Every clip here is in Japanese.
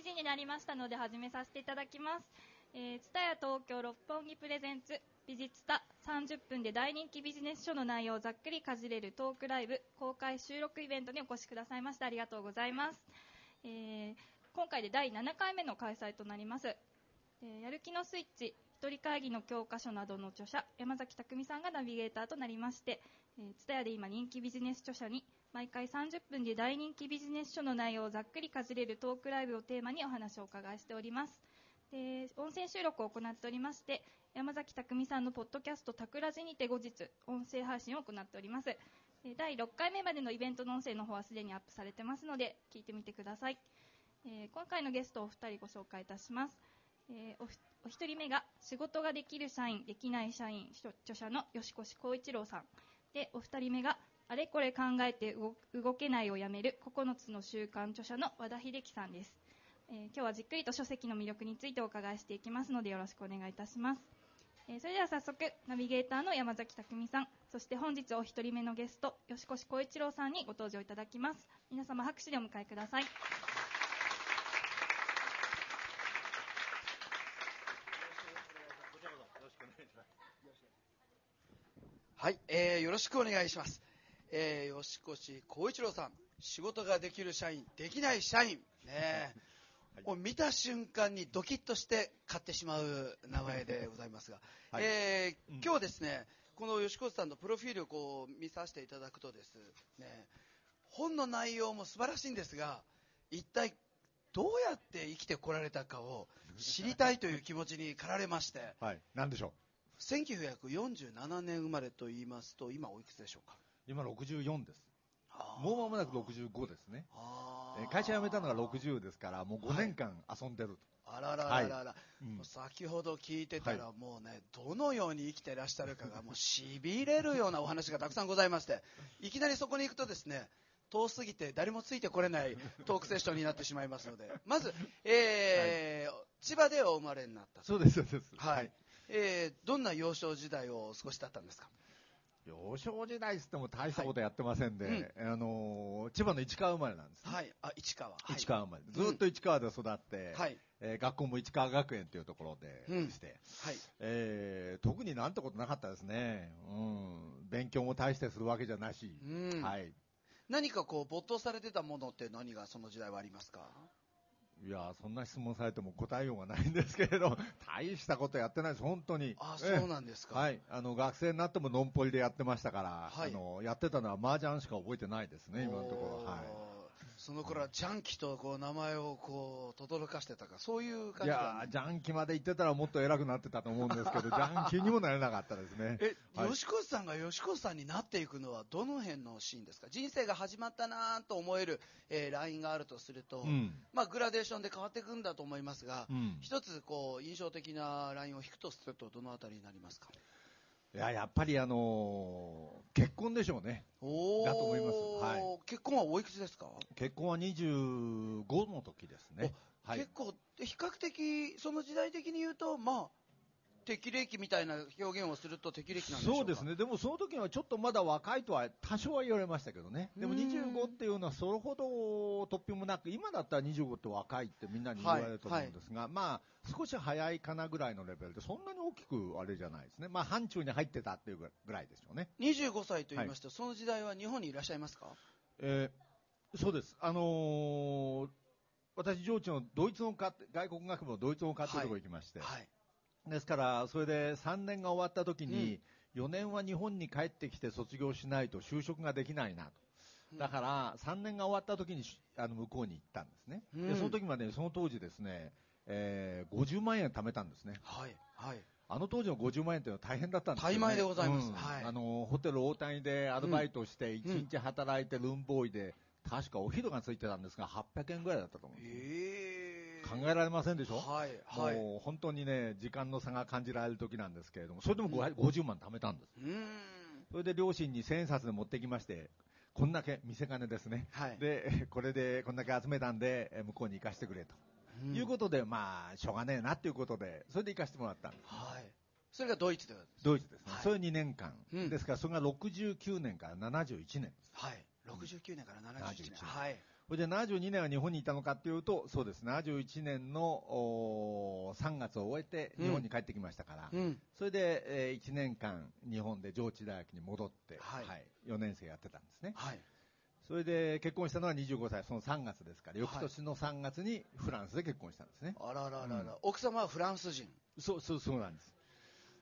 7時になりましたので始めさせていただきます。えー、ツタヤ東京六本木プレゼンツ美術タ30分で大人気ビジネス書の内容をざっくりかじれるトークライブ公開収録イベントにお越しくださいましてありがとうございます。えー、今回で第7回目の開催となります。えー、やる気のスイッチ一人会議の教科書などの著者山崎匠さんがナビゲーターとなりましてツタヤで今人気ビジネス著者に毎回30分で大人気ビジネス書の内容をざっくりかじれるトークライブをテーマにお話をお伺いしております。で音声収録を行っておりまして山崎匠さんのポッドキャスト「たくらじ」にて後日音声配信を行っております。第6回目までのイベントの音声の方はすでにアップされてますので聞いてみてください、えー、今回のゲストをお二人ご紹介いたします。えー、お一人目が仕事ができる社員できない社員著者の吉越光一郎さん。でお二人目があれこれ考えて動けないをやめる9つの習慣著者の和田秀樹さんです、えー、今日はじっくりと書籍の魅力についてお伺いしていきますのでよろしくお願いいたします、えー、それでは早速ナビゲーターの山崎匠さんそして本日お一人目のゲスト吉越光一郎さんにご登場いただきます。皆様拍手でお迎えください。はい、えー、よろしくお願いします。えー、吉越光一郎さん、仕事ができる社員、できない社員、ね、はい、見た瞬間にドキッとして買ってしまう名前でございますが、はい、えー、今日ですね、この吉越さんのプロフィールをこう見させていただくとですね、本の内容も素晴らしいんですが、一体どうやって生きてこられたかを知りたいという気持ちに駆られまして、はい、何でしょう1947年生まれと言いますと、今おいくつでしょうか今64です。もう間もなく65ですね。会社辞めたのが60ですから、もう5年間遊んでると。はい、あららららら、はい。うん、先ほど聞いてたら、もうね、どのように生きてらっしゃるかが、もうしびれるようなお話がたくさんございまして、いきなりそこに行くとですね、遠すぎて誰もついてこれないトークセッションになってしまいますので、まず、えーはい、千葉でお生まれになったそうです、そうです。はい。えー、どんな幼少時代を過ごしだったんですか？幼少時代っつっても大したことやってませんで、はい。うん、あのー、千葉の市川生まれなんです、ね、はい、あ市川、市川生まれ、ずっと市川で育って、はい。えー、学校も市川学園というところでして、うん、はい。えー、特になんてことなかったですね、うん、勉強も大してするわけじゃなし、うん、はい、何かこう没頭されてたものって何がその時代はありますか？いやそんな質問されても答えようがないんですけれど、大したことやってないです、本当に。あそうなんですか。はい。あの、学生になってものんぽりでやってましたから、はい、あの、やってたのは麻雀しか覚えてないですね、今のところ。はい。その頃はジャンキとこう名前をこう轟かしてたか、そういう感じいやジャンキまで行ってたらもっと偉くなってたと思うんですけど、ジャンキにもなれなかったですね。え、はい、吉越さんが吉越さんになっていくのはどの辺のシーンですか？人生が始まったなと思える、えー、ラインがあるとすると、うん、まあグラデーションで変わっていくんだと思いますが、うん、一つこう印象的なラインを引くとするとどのあたりになりますか？いや、やっぱりあのー、結婚でしょうね。だと思います。はい。結婚はおいくつですか？結婚は25の時ですね。はい、結構、比較的、その時代的に言うと、まあ、適齢期みたいな表現をすると適齢期なんでそうですね、でもその時はちょっとまだ若いとは多少は言われましたけどね、でも25っていうのはそれほど突飛もなく、今だったら25って若いってみんなに言われると思うんですが、はいはい、まあ少し早いかなぐらいのレベルで、そんなに大きくあれじゃないですね、まあ範疇に入ってたっていうぐらいでしょうね。25歳と言いますと、はい、その時代は日本にいらっしゃいますか、えー、そうです、あのー、私、上智のドイツの科外国学部のドイツの科というところに行きまして。はいですから、それで3年が終わった時に、4年は日本に帰ってきて卒業しないと就職ができないなと。だから、3年が終わった時にあの向こうに行ったんですね。で、その時まで、その当時ですね、えー、50万円貯めたんですね。はい。はい。あの当時の50万円というのは大変だったんですよ、ね。大でございます。うん、はい。あの、ホテル大谷でアルバイトして、1日働いてルンボーイで、確かお昼がついてたんですが、800円ぐらいだったと思うんです。えー、考えられませんでしょ？はい、はい。もう本当にね、時間の差が感じられる時なんですけれども、それでも50万貯めたんです。うん。それで両親に千円札で持ってきまして、こんだけ見せ金ですね。はい。で、これでこんだけ集めたんで、向こうに行かしてくれと。うん、いうことで、まあ、しょうがねえなっていうことで、それで行かしてもらったんです。はい。それがドイツでドイツですね。はい、それ2年間、うん。ですから、それが69年から71年。はい。69年から71年。はい。それで72年は日本にいたのかっていうと、そうです、71年の3月を終えて日本に帰ってきましたから、うん、それで、えー、1年間、日本で上智大学に戻って、はい、はい、4年生やってたんですね。はい。それで結婚したのは25歳、その3月ですから、翌年の3月にフランスで結婚したんですね。あらららら、うん、奥様はフランス人。そう、そう、そうなんです。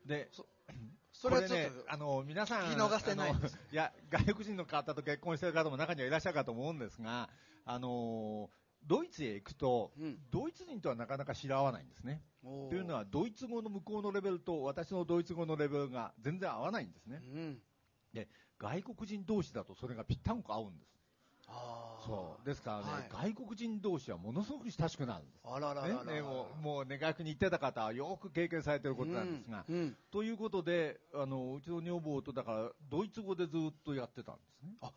で、そ それはちょっと、ね、あの、皆さん、聞き逃せない。いや、外国人の方と結婚している方も中にはいらっしゃるかと思うんですが、あの、ドイツへ行くと、うん、ドイツ人とはなかなか知ら合わないんですね。というのは、ドイツ語の向こうのレベルと私のドイツ語のレベルが全然合わないんですね。うん、で、外国人同士だとそれがぴったんこ合うんです。そう。ですからね、はい、外国人同士はものすごく親しくなるんです。あららららね、もう、もうね、学に行ってた方はよく経験されてることなんですが、うんうん、ということで、あの、うちの女房と、だから、ドイツ語でずっとやってたんですね。あ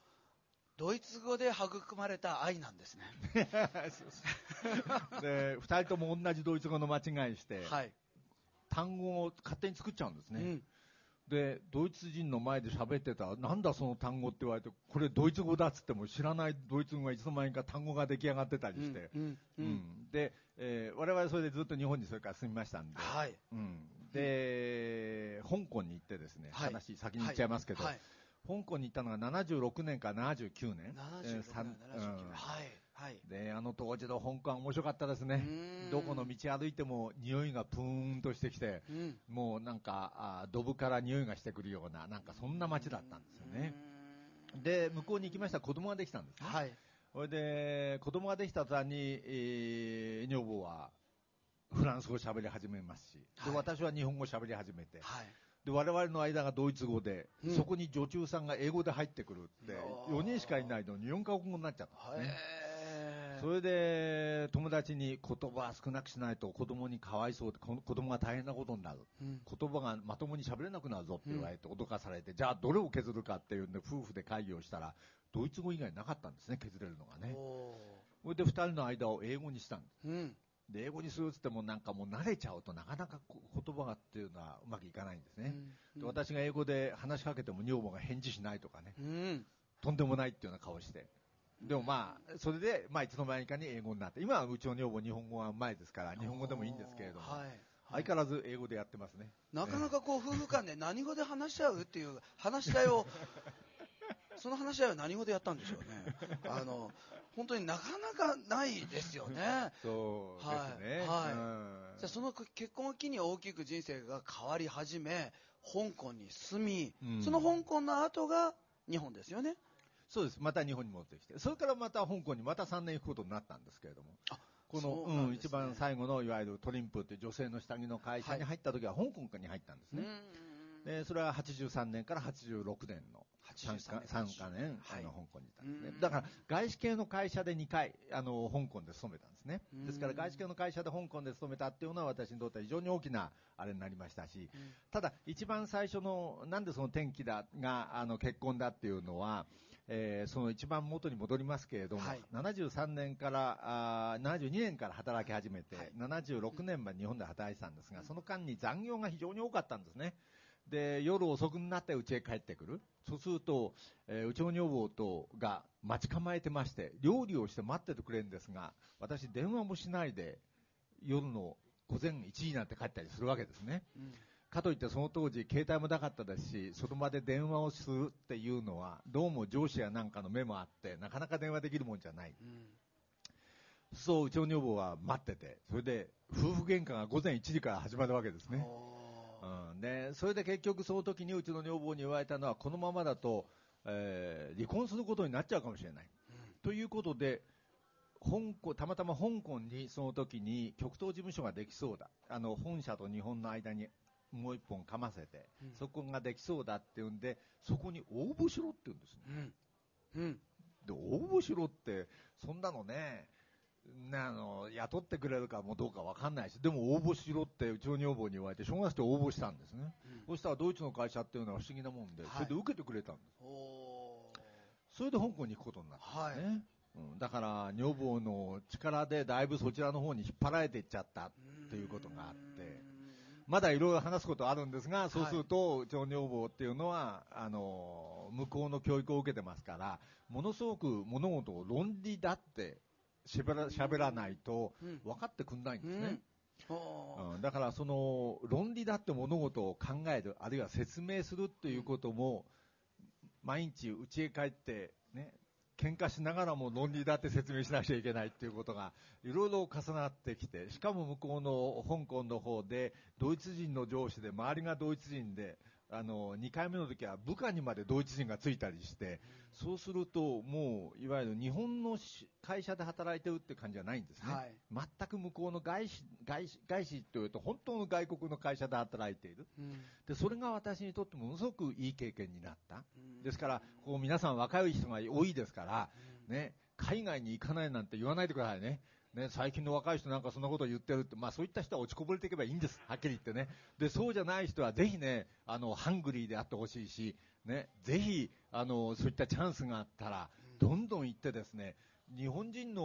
ドイツ語で育まれた愛なんですね。で、二人とも同じドイツ語の間違いして、はい、単語を勝手に作っちゃうんですね。うん。で、ドイツ人の前で喋ってたら、なんだその単語って言われて、これドイツ語だっつっても知らないドイツ語がいつの間にか単語が出来上がってたりして、うん、うんうん、で、えー、我々それでずっと日本にそれから住みましたんで、はい、うん、で、香港に行ってですね、はい、話先に言っちゃいますけど、はい、香港に行ったのが76年から79年。76年、79年、はいはい、で、あの当時の香港は面白かったですね。どこの道歩いても匂いがプーンとしてきて、うん、もうなんか、あドブから匂いがしてくるような、なんかそんな街だったんですよね。で、向こうに行きましたら子供ができたんですね。はい。それで、子供ができた途端に、えー、女房はフランス語を喋り始めますし、で、私は日本語を喋り始めて、はい。で、我々の間がドイツ語で、うん、そこに女中さんが英語で入ってくるって、4人しかいないのに4カ国語になっちゃったんですね。それで、友達に言葉は少なくしないと子供にかわいそうで、子供が大変なことになる。うん、言葉がまともに喋れなくなるぞって言われて脅かされて、うん、じゃあどれを削るかっていうんで夫婦で会議をしたら、ドイツ語以外なかったんですね、削れるのがね。それで二人の間を英語にしたんです。うんで、英語にするってってもなんかもう慣れちゃうとなかなか言葉がっていうのはうまくいかないんですね。うん、で私が英語で話しかけても女房が返事しないとかね、うん、とんでもないっていうような顔して。でもまあ、それで、まあ、いつの間にかに英語になって、今はうちの女房、日本語はうまいですから、日本語でもいいんですけれども、はい、相変わらず英語でやってますね。なかなかこう、夫婦間で何語で話し合うっていう話し合いを、その話し合いは何語でやったんでしょうね。あの、本当になかなかないですよね。そうですね。はい。はい、じゃその結婚を機に大きく人生が変わり始め、香港に住み、うん、その香港の後が日本ですよね。そうです。また日本に戻ってきて。それからまた香港にまた3年行くことになったんですけれども。この、うね、うん、一番最後のいわゆるトリンプっていう女性の下着の会社に入った時は香港に入ったんですね。で、それは83年から86年の3か ,3 か年、はい、あの、香港にいたんですね。だから、外資系の会社で2回、あの、香港で勤めたんですね。ですから、外資系の会社で香港で勤めたっていうのは私にとっては非常に大きなあれになりましたし、ただ、一番最初の、なんでその転機だが、あの、結婚だっていうのは、えー、その一番元に戻りますけれども、はい、73年からあ、72年から働き始めて、はい、76年まで日本で働いてたんですが、その間に残業が非常に多かったんですね。で、夜遅くになって家へ帰ってくる。そうすると、えー、うちの女房とが待ち構えてまして、料理をして待っててくれるんですが、私電話もしないで、夜の午前1時になって帰ったりするわけですね。うんかといってその当時携帯もなかったですし、その場で電話をするっていうのは、どうも上司やなんかの目もあって、なかなか電話できるもんじゃない。うん、そう、うちの女房は待ってて、それで夫婦喧嘩が午前1時から始まるわけですね。うん、で、それで結局その時にうちの女房に言われたのは、このままだと、えー、離婚することになっちゃうかもしれない。うん、ということで、香港、たまたま香港にその時に極東事務所ができそうだ。あの、本社と日本の間にもう一本かませて、うん、そこができそうだっていうんで、そこに応募しろって言うんですね。うん。うん。で、応募しろって、そんなのね、ね、あの、雇ってくれるかもどうかわかんないし、でも応募しろってうちの女房に言われて、正月で応募したんですね。うん、そしたらドイツの会社っていうのは不思議なもんで、はい、それで受けてくれたんです。それで香港に行くことになったんですね。はい。うん、だから、女房の力でだいぶそちらの方に引っ張られていっちゃったっていうことがあって、まだいろいろ話すことあるんですが、そうすると、超女房っていうのは、あの、向こうの教育を受けてますから、ものすごく物事を論理だってしゃべらしゃべらないと分かってくんないんですね。うん、だからその論理だって物事を考える、あるいは説明するっていうことも、毎日家へ帰ってね、喧嘩しながらも論理だって説明しなきゃいけないっていうことがいろいろ重なってきて、しかも向こうの香港の方でドイツ人の上司で周りがドイツ人で、あの、2回目の時は部下にまでドイツ人がついたりして、そうすると、もう、いわゆる日本の会社で働いてるって感じじゃないんですね。はい、全く向こうの外資、外資、外資というと、本当の外国の会社で働いている。うん、で、それが私にとってものすごくいい経験になった。うん、ですから、こう皆さん若い人が多いですから、うん、ね、海外に行かないなんて言わないでくださいね。ね、最近の若い人なんかそんなこと言ってるって、まあそういった人は落ちこぼれていけばいいんです。はっきり言ってね。で、そうじゃない人はぜひね、あの、ハングリーであってほしいし、ね、ぜひ、あの、そういったチャンスがあったら、どんどん行ってですね、日本人の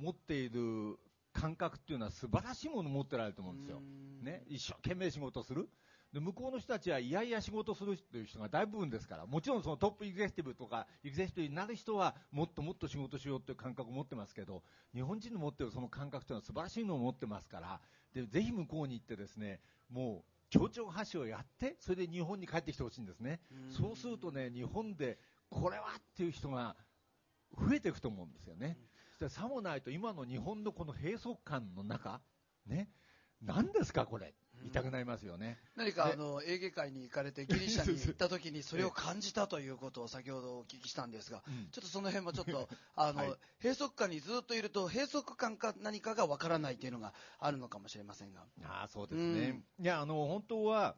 持っている感覚っていうのは素晴らしいものを持ってられると思うんですよ。ね、一生懸命仕事する。で、向こうの人たちはいやいや仕事するという人が大部分ですから、もちろんそのトップエグゼクティブとか、エグゼクティブになる人はもっともっと仕事しようという感覚を持ってますけど、日本人の持ってるその感覚というのは素晴らしいのを持ってますから、で、ぜひ向こうに行ってですね、もう、協調発信をやって、それで日本に帰ってきてほしいんですね。そうするとね、日本で、これはっていう人が増えていくと思うんですよね。そさもないと今の日本のこの閉塞感の中、ね、何ですかこれ。痛くなりますよね。何かあの、エーゲ海に行かれてギリシャに行った時にそれを感じたということを先ほどお聞きしたんですが、ちょっとその辺もちょっと、あの、はい、閉塞感にずっといると、閉塞感か何かがわからないというのがあるのかもしれませんが。ああ、そうですね。うん、いや、あの、本当は、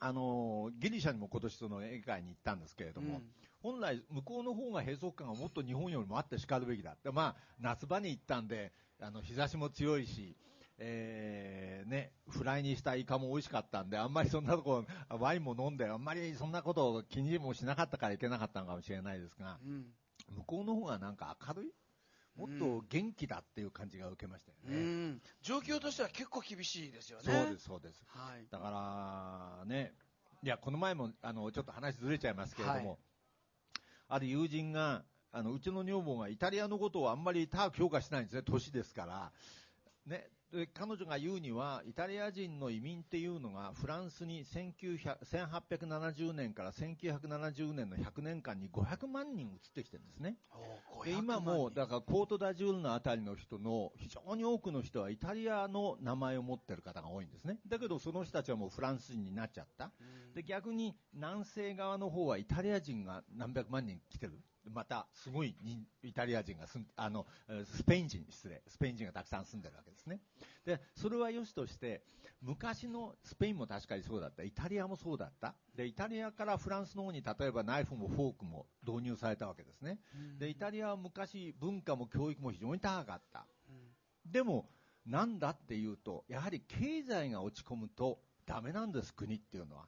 あの、ギリシャにも今年その映画に行ったんですけれども、うん本来、向こうの方が閉塞感がもっと日本よりもあってしかるべきだ。でまあ、夏場に行ったんで、あの、日差しも強いし、えー、ね、フライにしたイカも美味しかったんで、あんまりそんなとこ、ワインも飲んで、あんまりそんなことを気にもしなかったからいけなかったのかもしれないですが、うん、向こうの方がなんか明るいもっと元気だっていう感じが受けましたよね。うん、状況としては結構厳しいですよね。そうです、そうです。はい、だから、ね、いや、この前も、あの、ちょっと話ずれちゃいますけれども、はい、ある友人が、あの、うちの女房がイタリアのことをあんまり高く評価しないんですね、年ですから。ね、で彼女が言うには、イタリア人の移民っていうのが、フランスに1870年から1970年の100年間に500万人移ってきてるんですね。で今も、だからコートダジュールのあたりの人の非常に多くの人はイタリアの名前を持ってる方が多いんですね。だけどその人たちはもうフランス人になっちゃった。で逆に南西側の方はイタリア人が何百万人来てる。また、すごいイタリア人が住んあの、スペイン人、失礼、スペイン人がたくさん住んでるわけですね。で、それは良しとして、昔のスペインも確かにそうだった、イタリアもそうだった。で、イタリアからフランスの方に例えばナイフもフォークも導入されたわけですね。で、イタリアは昔文化も教育も非常に高かった。でも、なんだっていうと、やはり経済が落ち込むとダメなんです、国っていうのは。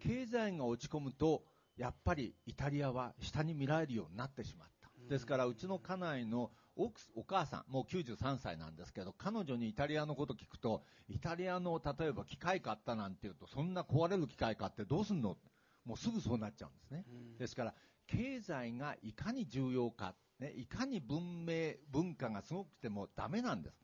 経済が落ち込むと、やっぱりイタリアは下に見られるようになってしまった。ですから、うちの家内の奥お母さん、もう93歳なんですけど、彼女にイタリアのこと聞くと、イタリアの例えば機械買ったなんて言うと、そんな壊れる機械買ってどうすんの？もうすぐそうなっちゃうんですね。ですから、経済がいかに重要か、ね、いかに文明、文化がすごくてもダメなんです。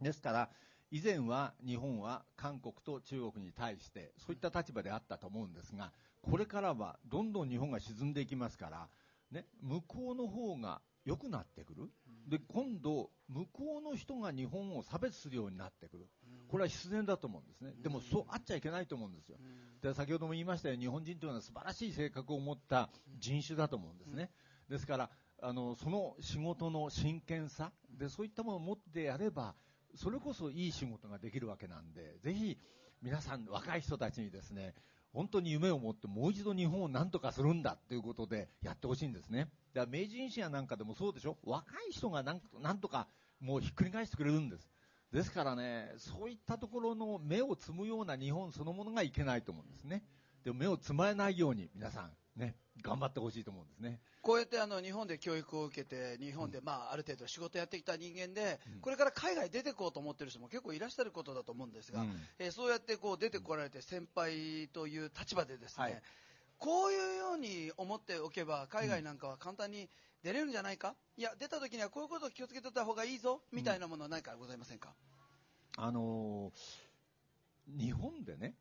ですから、以前は日本は韓国と中国に対してそういった立場であったと思うんですが、これからはどんどん日本が沈んでいきますから、ね、向こうの方が良くなってくる、で今度、向こうの人が日本を差別するようになってくる、これは必然だと思うんですね、でもそうあっちゃいけないと思うんですよ、で先ほども言いましたように、日本人というのは素晴らしい性格を持った人種だと思うんですね。ですからあのその仕事の真剣さでそういったものを持ってやればそれこそいい仕事ができるわけなんでぜひ皆さん若い人たちにですね本当に夢を持ってもう一度日本を何とかするんだということでやってほしいんですね。だから明治維新やなんかでもそうでしょ？若い人がなんなんとかもうひっくり返してくれるんです。ですからね、そういったところの目をつむような日本そのものがいけないと思うんですね。でも目をつまえないように皆さん、ね、頑張ってほしいと思うんですね。こうやってあの日本で教育を受けて、日本でまあある程度仕事やってきた人間で、これから海外出てこうと思ってる人も結構いらっしゃることだと思うんですが、えー、そうやってこう出てこられて先輩という立場でですね、はい、こういうように思っておけば海外なんかは簡単に出れるんじゃないか、いや出た時にはこういうことを気をつけてた方がいいぞみたいなものは何かございませんか、あのー、日本でね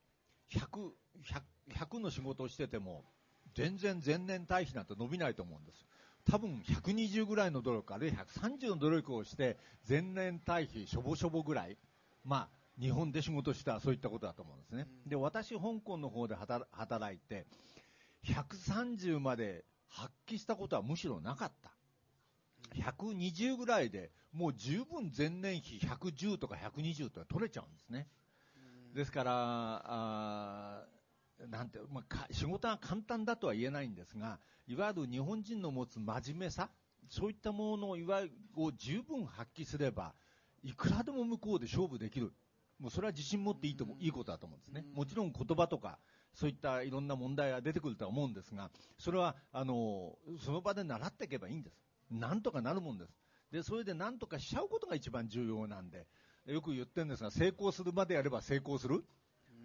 100, 100, 100の仕事をしてても全然前年対比なんて伸びないと思うんです。多分120ぐらいの努力、あるいは130の努力をして、前年対比しょぼしょぼぐらい、まあ、日本で仕事したそういったことだと思うんですね。で、私、香港の方で働いて、130まで発揮したことはむしろなかった。120ぐらいで、もう十分前年比110とか120とか取れちゃうんですね。ですから、あなんて、まあ、仕事は簡単だとは言えないんですが、いわゆる日本人の持つ真面目さ、そういったものをいわゆるを十分発揮すれば、いくらでも向こうで勝負できる。もうそれは自信持っていいといいことだと思うんですね。もちろん言葉とか、そういったいろんな問題が出てくるとは思うんですが、それは、あの、その場で習っていけばいいんです。なんとかなるもんです。で、それでなんとかしちゃうことが一番重要なんで、よく言ってるんですが、成功するまでやれば成功する。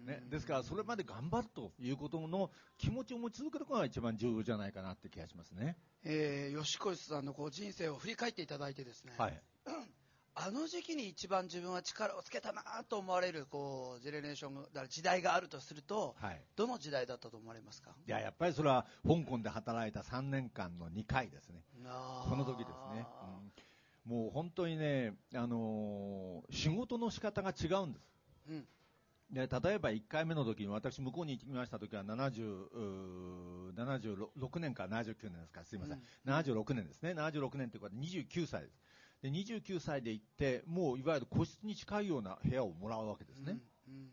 ね、ですから、それまで頑張るということの気持ちを持ち続けることが一番重要じゃないかなって気がしますね。えー、吉越さんのこう人生を振り返っていただいてですね、はい、あの時期に一番自分は力をつけたなと思われるこうジェネレーションだ時代があるとすると、はい、どの時代だったと思われますか？いややっぱりそれは香港で働いた3年間の2回ですね、この時ですね、うん、もう本当にね、あのー、仕事の仕方が違うんです。うんで例えば1回目の時に私、向こうに行きました時は70 76年から79年ですか、すみません、うん、76年ですね、76年ということで29歳です。で29歳で行って、もういわゆる個室に近いような部屋をもらうわけですね。うん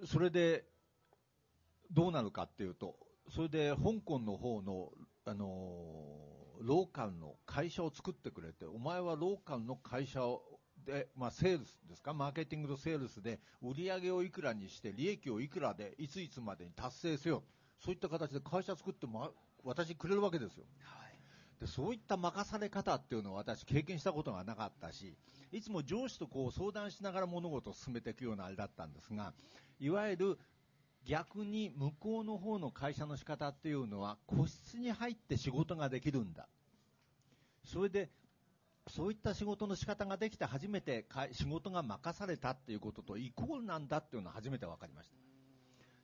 うん、それでどうなるかっていうと、それで香港の方の、あのー、ローカルの会社を作ってくれて、お前はローカルの会社をで、まあ、セールスですか、マーケティングとセールスで、売り上げをいくらにして、利益をいくらで、いついつまでに達成せよ、そういった形で会社作っても私くれるわけですよ。はい、でそういった任され方っていうのを私経験したことがなかったし、いつも上司とこう相談しながら物事を進めていくようなあれだったんですが、いわゆる逆に向こうの方の会社の仕方っていうのは個室に入って仕事ができるんだ。それでそういった仕事の仕方ができて初めて仕事が任されたっていうこととイコールなんだっていうのは初めて分かりました。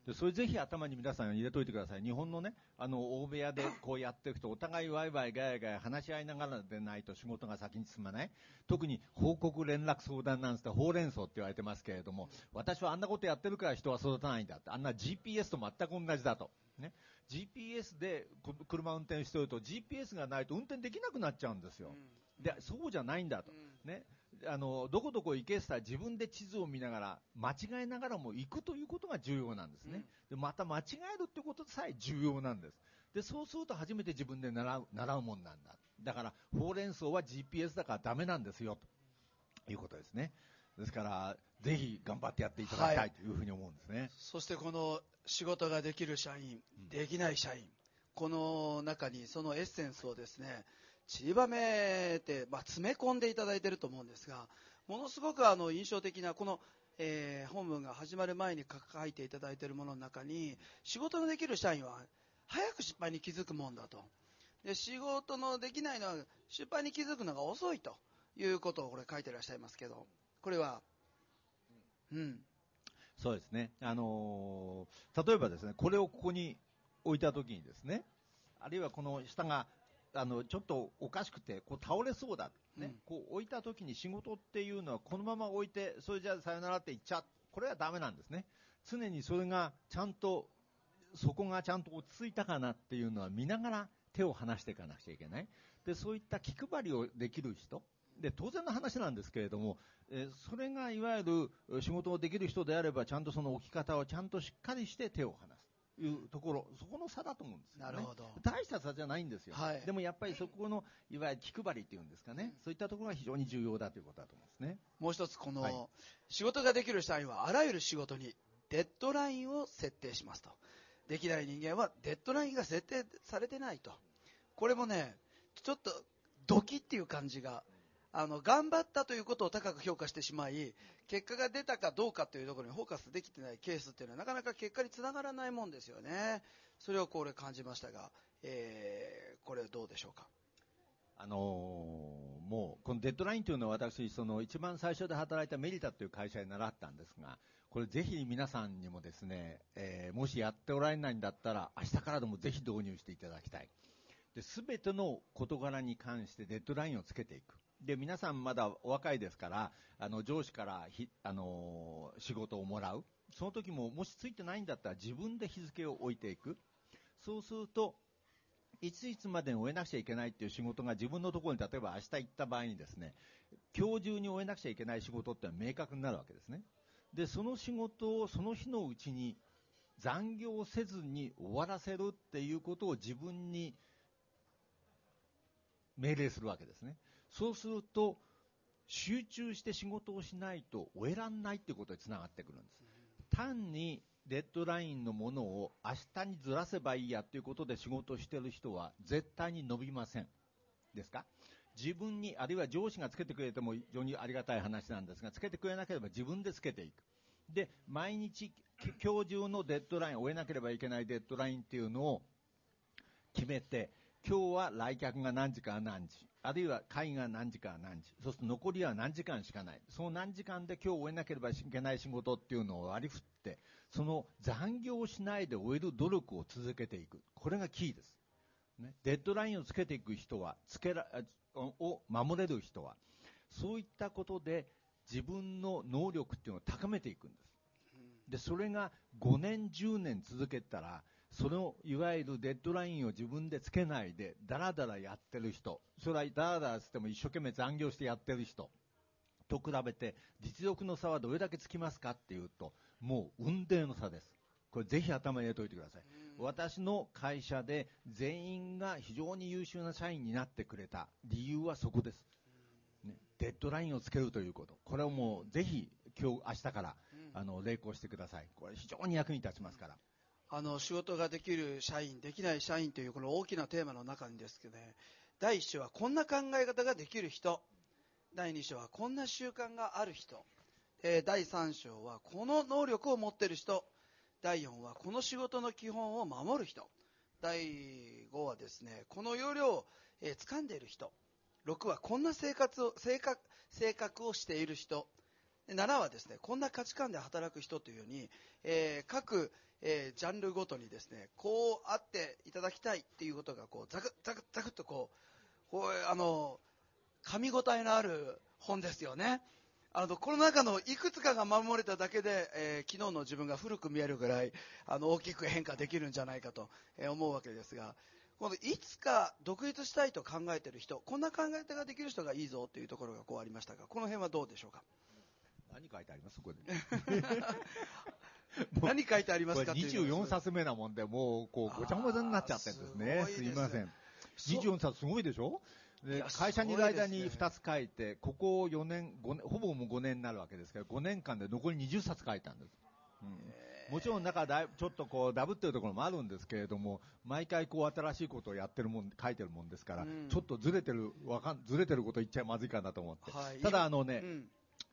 でそれぜひ頭に皆さん入れといてください。日本のね、あの、大部屋でこうやっていくと、お互いワイワイガヤガヤ話し合いながらでないと仕事が先に進まない。特に報告連絡相談なんつってほうれん草って言われてますけれども、私はあんなことやってるから人は育たないんだって、あんな GPS と全く同じだと。ね。GPS で車運転してると GPS がないと運転できなくなっちゃうんですよ。うんでそうじゃないんだと、うん、ね、あのどこどこ行けしたら自分で地図を見ながら間違えながらも行くということが重要なんですね、うん、でまた間違えるということさえ重要なんです。でそうすると初めて自分で習う習うもんなんだ。だからほうれん草は GPS だからダメなんですよ。ということですね。ですからぜひ頑張ってやっていただきたいというふうに思うんですね、はい、そしてこの仕事ができる社員、できない社員この中にそのエッセンスをですね散りばめて、まあ、詰め込んでいただいていると思うんですが、ものすごくあの印象的な、この、えー、本文が始まる前に書いていただいているものの中に、仕事のできる社員は早く失敗に気づくもんだと。で仕事のできないのは失敗に気づくのが遅いということをこれ書いていらっしゃいますけど、これは、うん。そうですね。あのー、例えばですね、これをここに置いたときにですね、あるいはこの下があのちょっとおかしくてこう倒れそうだ、ね、うん、こう置いた時に仕事っていうのはこのまま置いてそれじゃあさよならって言っちゃこれはだめなんですね。常にそれがちゃんとそこがちゃんと落ち着いたかなっていうのは見ながら手を離していかなくちゃいけない。でそういった気配りをできる人。で当然の話なんですけれども、えそれがいわゆる仕事をできる人であればちゃんとその置き方をちゃんとしっかりして手を離すいうところ、そこの差だと思うんですよ、ね、なるほど。大した差じゃないんですよ。はい、でもやっぱりそこの、いわゆる気配りっていうんですかね、そういったところが非常に重要だということだと思うんですね。もう一つ、この、はい、仕事ができる社員は、あらゆる仕事にデッドラインを設定しますと。できない人間はデッドラインが設定されてないと。これもね、ちょっとドキっていう感じが、あの、頑張ったということを高く評価してしまい、結果が出たかどうかというところにフォーカスできてないケースっていうのはなかなか結果につながらないもんですよね。それをこれ感じましたが、えー、これどうでしょうか？あのー、もう、このデッドラインというのは私、その一番最初で働いたメリタという会社に習ったんですが、これぜひ皆さんにもですね、えー、もしやっておられないんだったら、明日からでもぜひ導入していただきたい。で、すべての事柄に関してデッドラインをつけていく。で、皆さんまだお若いですから、あの、上司からひ、あの、仕事をもらう。その時も、もしついてないんだったら自分で日付を置いていく。そうすると、いついつまでに終えなくちゃいけないっていう仕事が自分のところに例えば明日行った場合にですね、今日中に終えなくちゃいけない仕事ってのは明確になるわけですね。で、その仕事をその日のうちに残業せずに終わらせるっていうことを自分に命令するわけですね。そうすると、集中して仕事をしないと終えらんないっていうことにつながってくるんです。単にデッドラインのものを明日にずらせばいいやということで仕事をしている人は絶対に伸びません。ですか？自分に、あるいは上司がつけてくれても非常にありがたい話なんですが、つけてくれなければ自分でつけていく。で、毎日、今日中のデッドライン、終えなければいけないデッドラインっていうのを決めて、今日は来客が何時から何時、あるいは会が何時から何時、そうすると残りは何時間しかない。その何時間で今日終えなければいけない仕事っていうのを割り振って、その残業しないで終える努力を続けていく。これがキーです。ね、デッドラインをつけていく人は、つけら、を守れる人は、そういったことで自分の能力っていうのを高めていくんです。で、それが5年、10年続けたら、そのいわゆるデッドラインを自分でつけないで、だらだらやってる人、それはだらだらつっても一生懸命残業してやってる人と比べて、実力の差はどれだけつきますかっていうと、もう運命の差です。これぜひ頭に入れておいてください。私の会社で全員が非常に優秀な社員になってくれた理由はそこです。ね、デッドラインをつけるということ。これをもうぜひ今日、明日から、あの、励行してください。これ非常に役に立ちますから。あの、仕事ができる社員、できない社員というこの大きなテーマの中にですけどね、第1章はこんな考え方ができる人。第2章はこんな習慣がある人。え、第3章はこの能力を持っている人。第4はこの仕事の基本を守る人。第5はですね、この要領を、えー、掴んでいる人。6はこんな生活を、性格、性格をしている人。7はですね、こんな価値観で働く人というように、えー、各、えー、ジャンルごとにですね、こうあっていただきたいっていうことが、こう、ザクザクザクっとこう、こう、あの、噛み応えのある本ですよね。あの、この中のいくつかが守れただけで、えー、昨日の自分が古く見えるぐらい、あの、大きく変化できるんじゃないかと、えー、思うわけですが、このいつか独立したいと考えている人、こんな考え方ができる人がいいぞというところがこうありましたが、この辺はどうでしょうか？何書いてあります？そこで。何書いてありますか？24冊目なもんで、もう、こう、ごちゃごちゃになっちゃってるんですね。すいません。24冊すごいでしょ？で会社にいる間に2つ書いて、ここ4年、5年、ほぼもう5年になるわけですから、5年間で残り20冊書いたんです。うん、もちろん中だちょっとこうダブってるところもあるんですけれども、毎回こう新しいことをやってるもん、書いてるもんですから、うん、ちょっとずれてる、わかん、ずれてること言っちゃまずいかなと思って。はい、ただあのね、うん、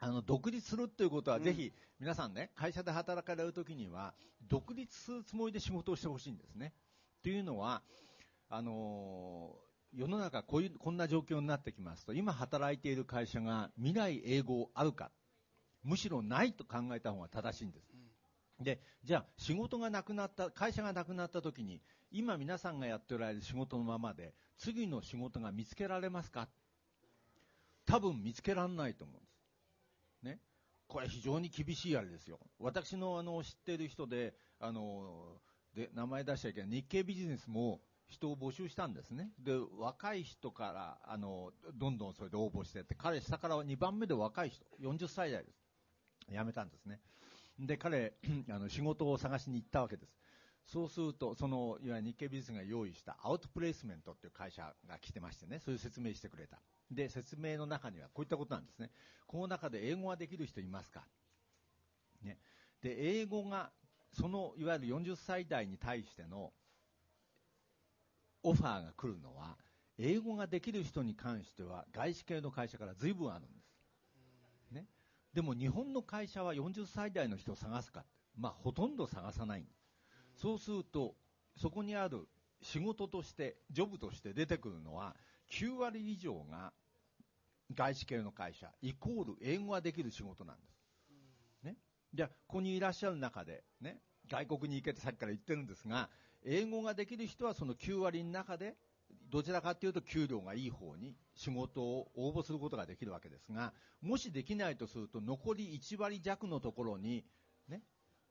あの、独立するっていうことは、ぜひ、皆さんね、会社で働かれるときには、独立するつもりで仕事をしてほしいんですね。というのは、あのー、世の中こういう、こんな状況になってきますと、今働いている会社が未来英語あるか、むしろないと考えた方が正しいんです。で、じゃあ仕事がなくなった、会社がなくなった時に、今皆さんがやっておられる仕事のままで、次の仕事が見つけられますか？多分見つけられないと思うんです。これ非常に厳しいあれですよ。私のあの知ってる人で、あの、で、名前出しちゃいけない日経ビジネスも人を募集したんですね。で、若い人から、あの、どんどんそれで応募してって、彼下から2番目で若い人、40歳代です。辞めたんですね。で、彼、あの、仕事を探しに行ったわけです。そうすると、その、いわゆる日経ビジネスが用意したアウトプレイスメントっていう会社が来てましてね、そういう説明してくれた。で、説明の中にはこういったことなんですね。この中で英語ができる人いますか？ね。で、英語がそのいわゆる40歳代に対してのオファーが来るのは、英語ができる人に関しては、外資系の会社から随分あるんです。ね、でも日本の会社は40歳代の人を探すかまあ、ほとんど探さない。そうすると、そこにある仕事として、ジョブとして出てくるのは、9割以上が外資系の会社、イコール英語ができる仕事なんです。ね。じゃあ、ここにいらっしゃる中で、ね、外国に行けってさっきから言ってるんですが、英語ができる人はその9割の中で、どちらかというと給料がいい方に仕事を応募することができるわけですが、もしできないとすると、残り1割弱のところに、ね、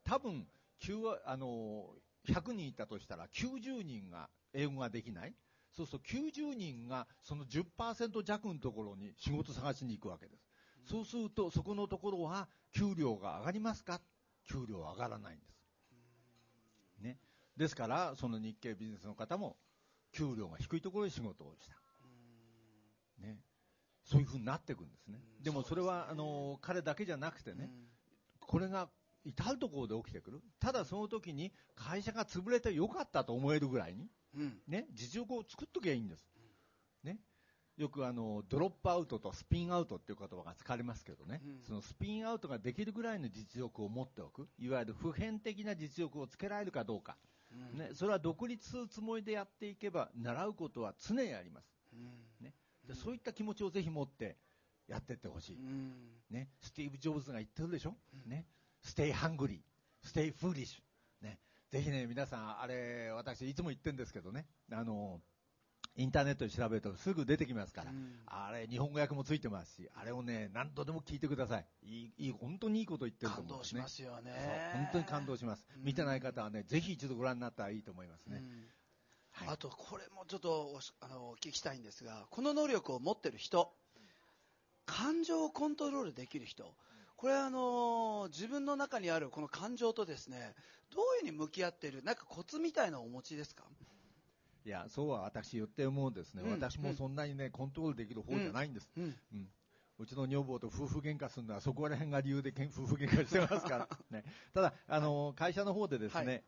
多分9あの100人いたとしたら90人が英語ができない。そうすると90人がその10%弱のところに仕事探しに行くわけです。そうすると、そこのところは給料が上がりますか？給料は上がらないんです。ね。ですから、その日系ビジネスの方も、給料が低いところで仕事をした。ね。そういうふうになっていくんですね。でもそれは、あの、彼だけじゃなくてね、これが至るところで起きてくる。ただその時に会社が潰れてよかったと思えるぐらいに、ね、実力を作っときゃいいんです。ね。よくあの、ドロップアウトとスピンアウトっていう言葉が使われますけどね、うん、そのスピンアウトができるぐらいの実力を持っておく、いわゆる普遍的な実力をつけられるかどうか、うん、ね、それは独立するつもりでやっていけば、習うことは常にあります。うん、ね、でそういった気持ちをぜひ持ってやっていってほしい、ね。スティーブ・ジョブズが言ってるでしょ、ね、 Stay hungry, stay foolish。ね、ぜひね、皆さん、あれ、私いつも言ってるんですけどね、あの、インターネットで調べるとすぐ出てきますから、うん、あれ、日本語訳もついてますし、あれをね、何度でも聞いてください。いい、いい本当にいいこと言ってると思うんですね。感動しますよね。本当に感動します。うん、見てない方はね、ぜひ一度ご覧になったらいいと思いますね。うんはい、あと、これもちょっとあのお聞きしたいんですが、この能力を持ってる人、感情をコントロールできる人、これはあの自分の中にあるこの感情とですね、どういうふうに向き合っている、なんかコツみたいなお持ちですか？いや、そうは私言って思うんですね、うん、私もそんなにね、コントロールできる方じゃないんです。うん、うん、うちの女房と夫婦喧嘩するのは、そこら辺が理由で夫婦喧嘩してますから、ね、ただ、あの会社の方でですね、はい、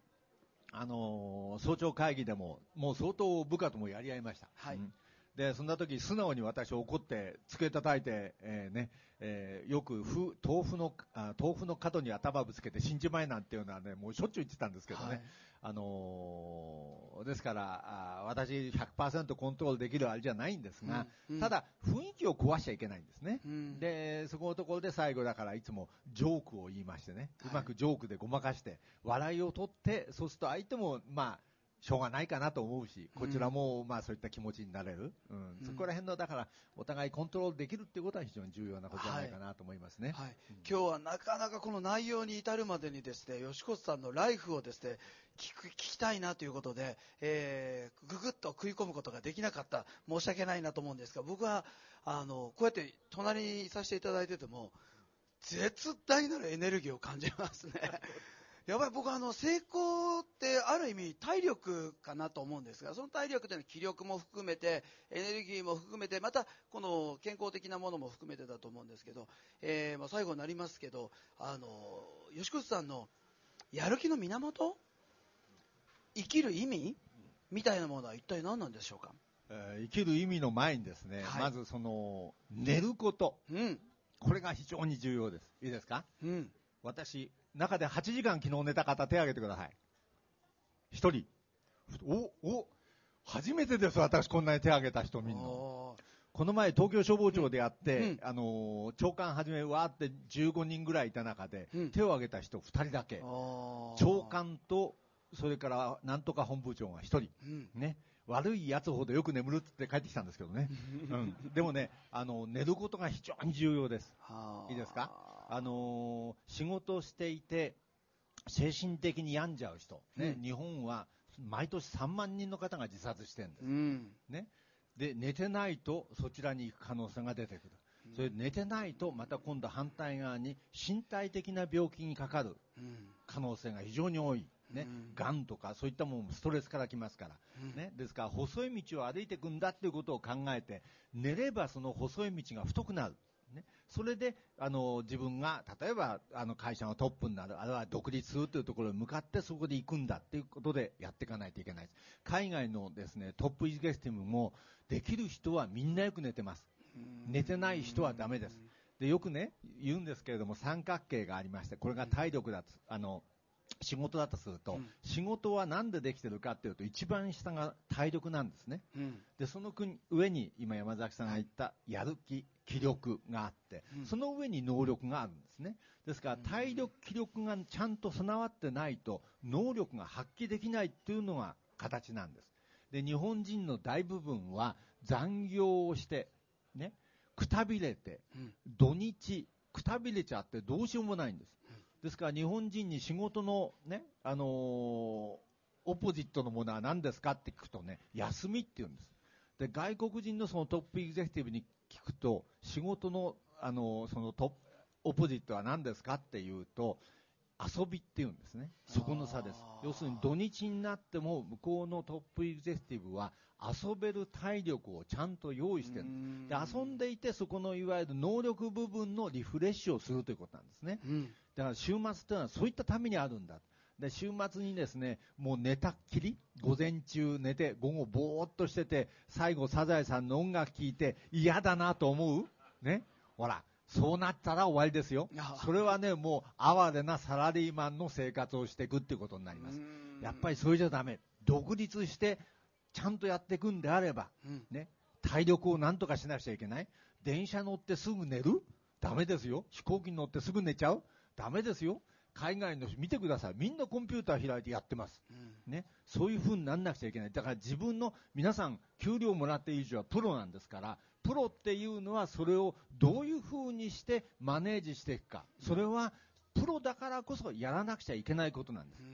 あの早朝会議でも、もう相当部下ともやり合いました。はい、うんで、そんな時素直に私怒って、机叩いて、えー、ね、えー、よく豆腐のあ、豆腐の角に頭ぶつけて死んじまえなんていうのはね、もうしょっちゅう言ってたんですけどね。はい、あのー、ですから、あ私100%コントロールできるあれじゃないんですが、うんうん、ただ雰囲気を壊しちゃいけないんですね。うん、で、そこのところで最後だからいつもジョークを言いましてね、うまくジョークでごまかして、笑いを取って、そうすると相手も、まあ、しょうがないかなと思うし、こちらもまあそういった気持ちになれる、うん、そこら辺のだからお互いコントロールできるっていうことは非常に重要なことじゃないかなと思いますね、はい、はい、今日はなかなかこの内容に至るまでにですね吉越さんのライフをですね聞く聞きたいなということで、えー、ぐぐっと食い込むことができなかった。申し訳ないなと思うんですが僕はあのこうやって隣にいさせていただいてても絶大なるエネルギーを感じますね。やっぱり僕はあの成功ってある意味体力かなと思うんですがその体力というのは気力も含めてエネルギーも含めてまたこの健康的なものも含めてだと思うんですけど、えー、まあ最後になりますけどあの吉越さんのやる気の源生きる意味みたいなものは一体何なんでしょうか、えー、生きる意味の前にですね、はい、まずその寝ること、うん、これが非常に重要です。いいですか、うん、私中で8時間昨日寝た方手を挙げてください。1人。お、お、初めてです、私こんなに手を挙げた人みんな。この前東京消防庁でやって、うん、あの長官はじめわーって15人ぐらいいた中で、うん、手を挙げた人2人だけ。長官と、それからなんとか本部長が1人。うん、ね。悪いやつほどよく眠るって帰ってきたんですけどね。うん。でもね、あの、寝ることが非常に重要です。いいですか？あのー、仕事していて、精神的に病んじゃう人、ね、うん、日本は毎年3万人の方が自殺してるんです、うん、ね、で寝てないとそちらに行く可能性が出てくる、それ寝てないとまた今度反対側に身体的な病気にかかる可能性が非常に多い。ね、が、ん。とかそういったものもストレスからきますから、ね、ですから細い道を歩いていくんだっていうことを考えて寝ればその細い道が太くなる、ね、それであの自分が例えばあの会社のトップになる、あるいは独立するというところに向かってそこで行くんだっていうことでやっていかないといけないです。海外のですねトップエグゼクティブもできる人はみんなよく寝てます。寝てない人はダメです。でよくね言うんですけれども三角形がありましてこれが体力だあの仕事だとすると、うん、仕事は何でできてるかっていうと一番下が体力なんですね、うん、でその上に今山崎さんが言ったやる気気力があって、うん、その上に能力があるんですね。ですから体力気力がちゃんと備わってないと能力が発揮できないっていうのが形なんです。で日本人の大部分は残業をしてねくたびれて、土日くたびれちゃってどうしようもないんですですから日本人に仕事のね、あのー、オポジットのものは何ですかって聞くとね、休みって言うんです。で、外国人のそのトップエグゼクティブに聞くと、仕事の、あのー、そのトップ、オポジットは何ですかっていうと、遊びって言うんですね。そこの差です。要するに土日になっても向こうのトップエグゼクティブは遊べる体力をちゃんと用意してるで遊んでいてそこのいわゆる能力部分のリフレッシュをするということなんですね。だから週末というのはそういったためにあるんだ。で週末にですねもう寝たっきり、午前中寝て、午後ぼーっとしてて、最後、サザエさんの音楽聴いて、嫌だなと思う、ね、ほら、そうなったら終わりですよ、それはね、もう哀れなサラリーマンの生活をしていくっていうことになります、やっぱりそれじゃだめ、独立してちゃんとやっていくんであれば、ね、体力をなんとかしなくちゃいけない、電車乗ってすぐ寝る？だめですよ、飛行機に乗ってすぐ寝ちゃう？ダメですよ。海外の人見てください。みんなコンピューター開いてやってます。うん、ね。そういう風になんなくちゃいけない。だから自分の、皆さん、給料もらって以上はプロなんですから、プロっていうのはそれをどういう風にしてマネージしていくか。それは、プロだからこそやらなくちゃいけないことなんです。うん、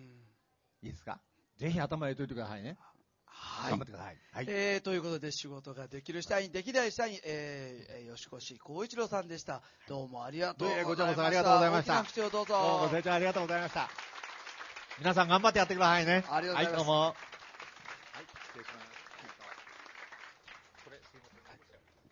いいですか？ぜひ頭入れといてくださいね。はい。頑張ってください。はい。えー、ということで、仕事ができる社員、できない社員、えー、吉越光一郎さんでした。どうもありがとうございました。ごちそうさんありがとうございました。大きな口をどうぞ。どうもご清聴ありがとうございました。皆さん頑張ってやってくださいね。ありがとうございます。はい、どうも。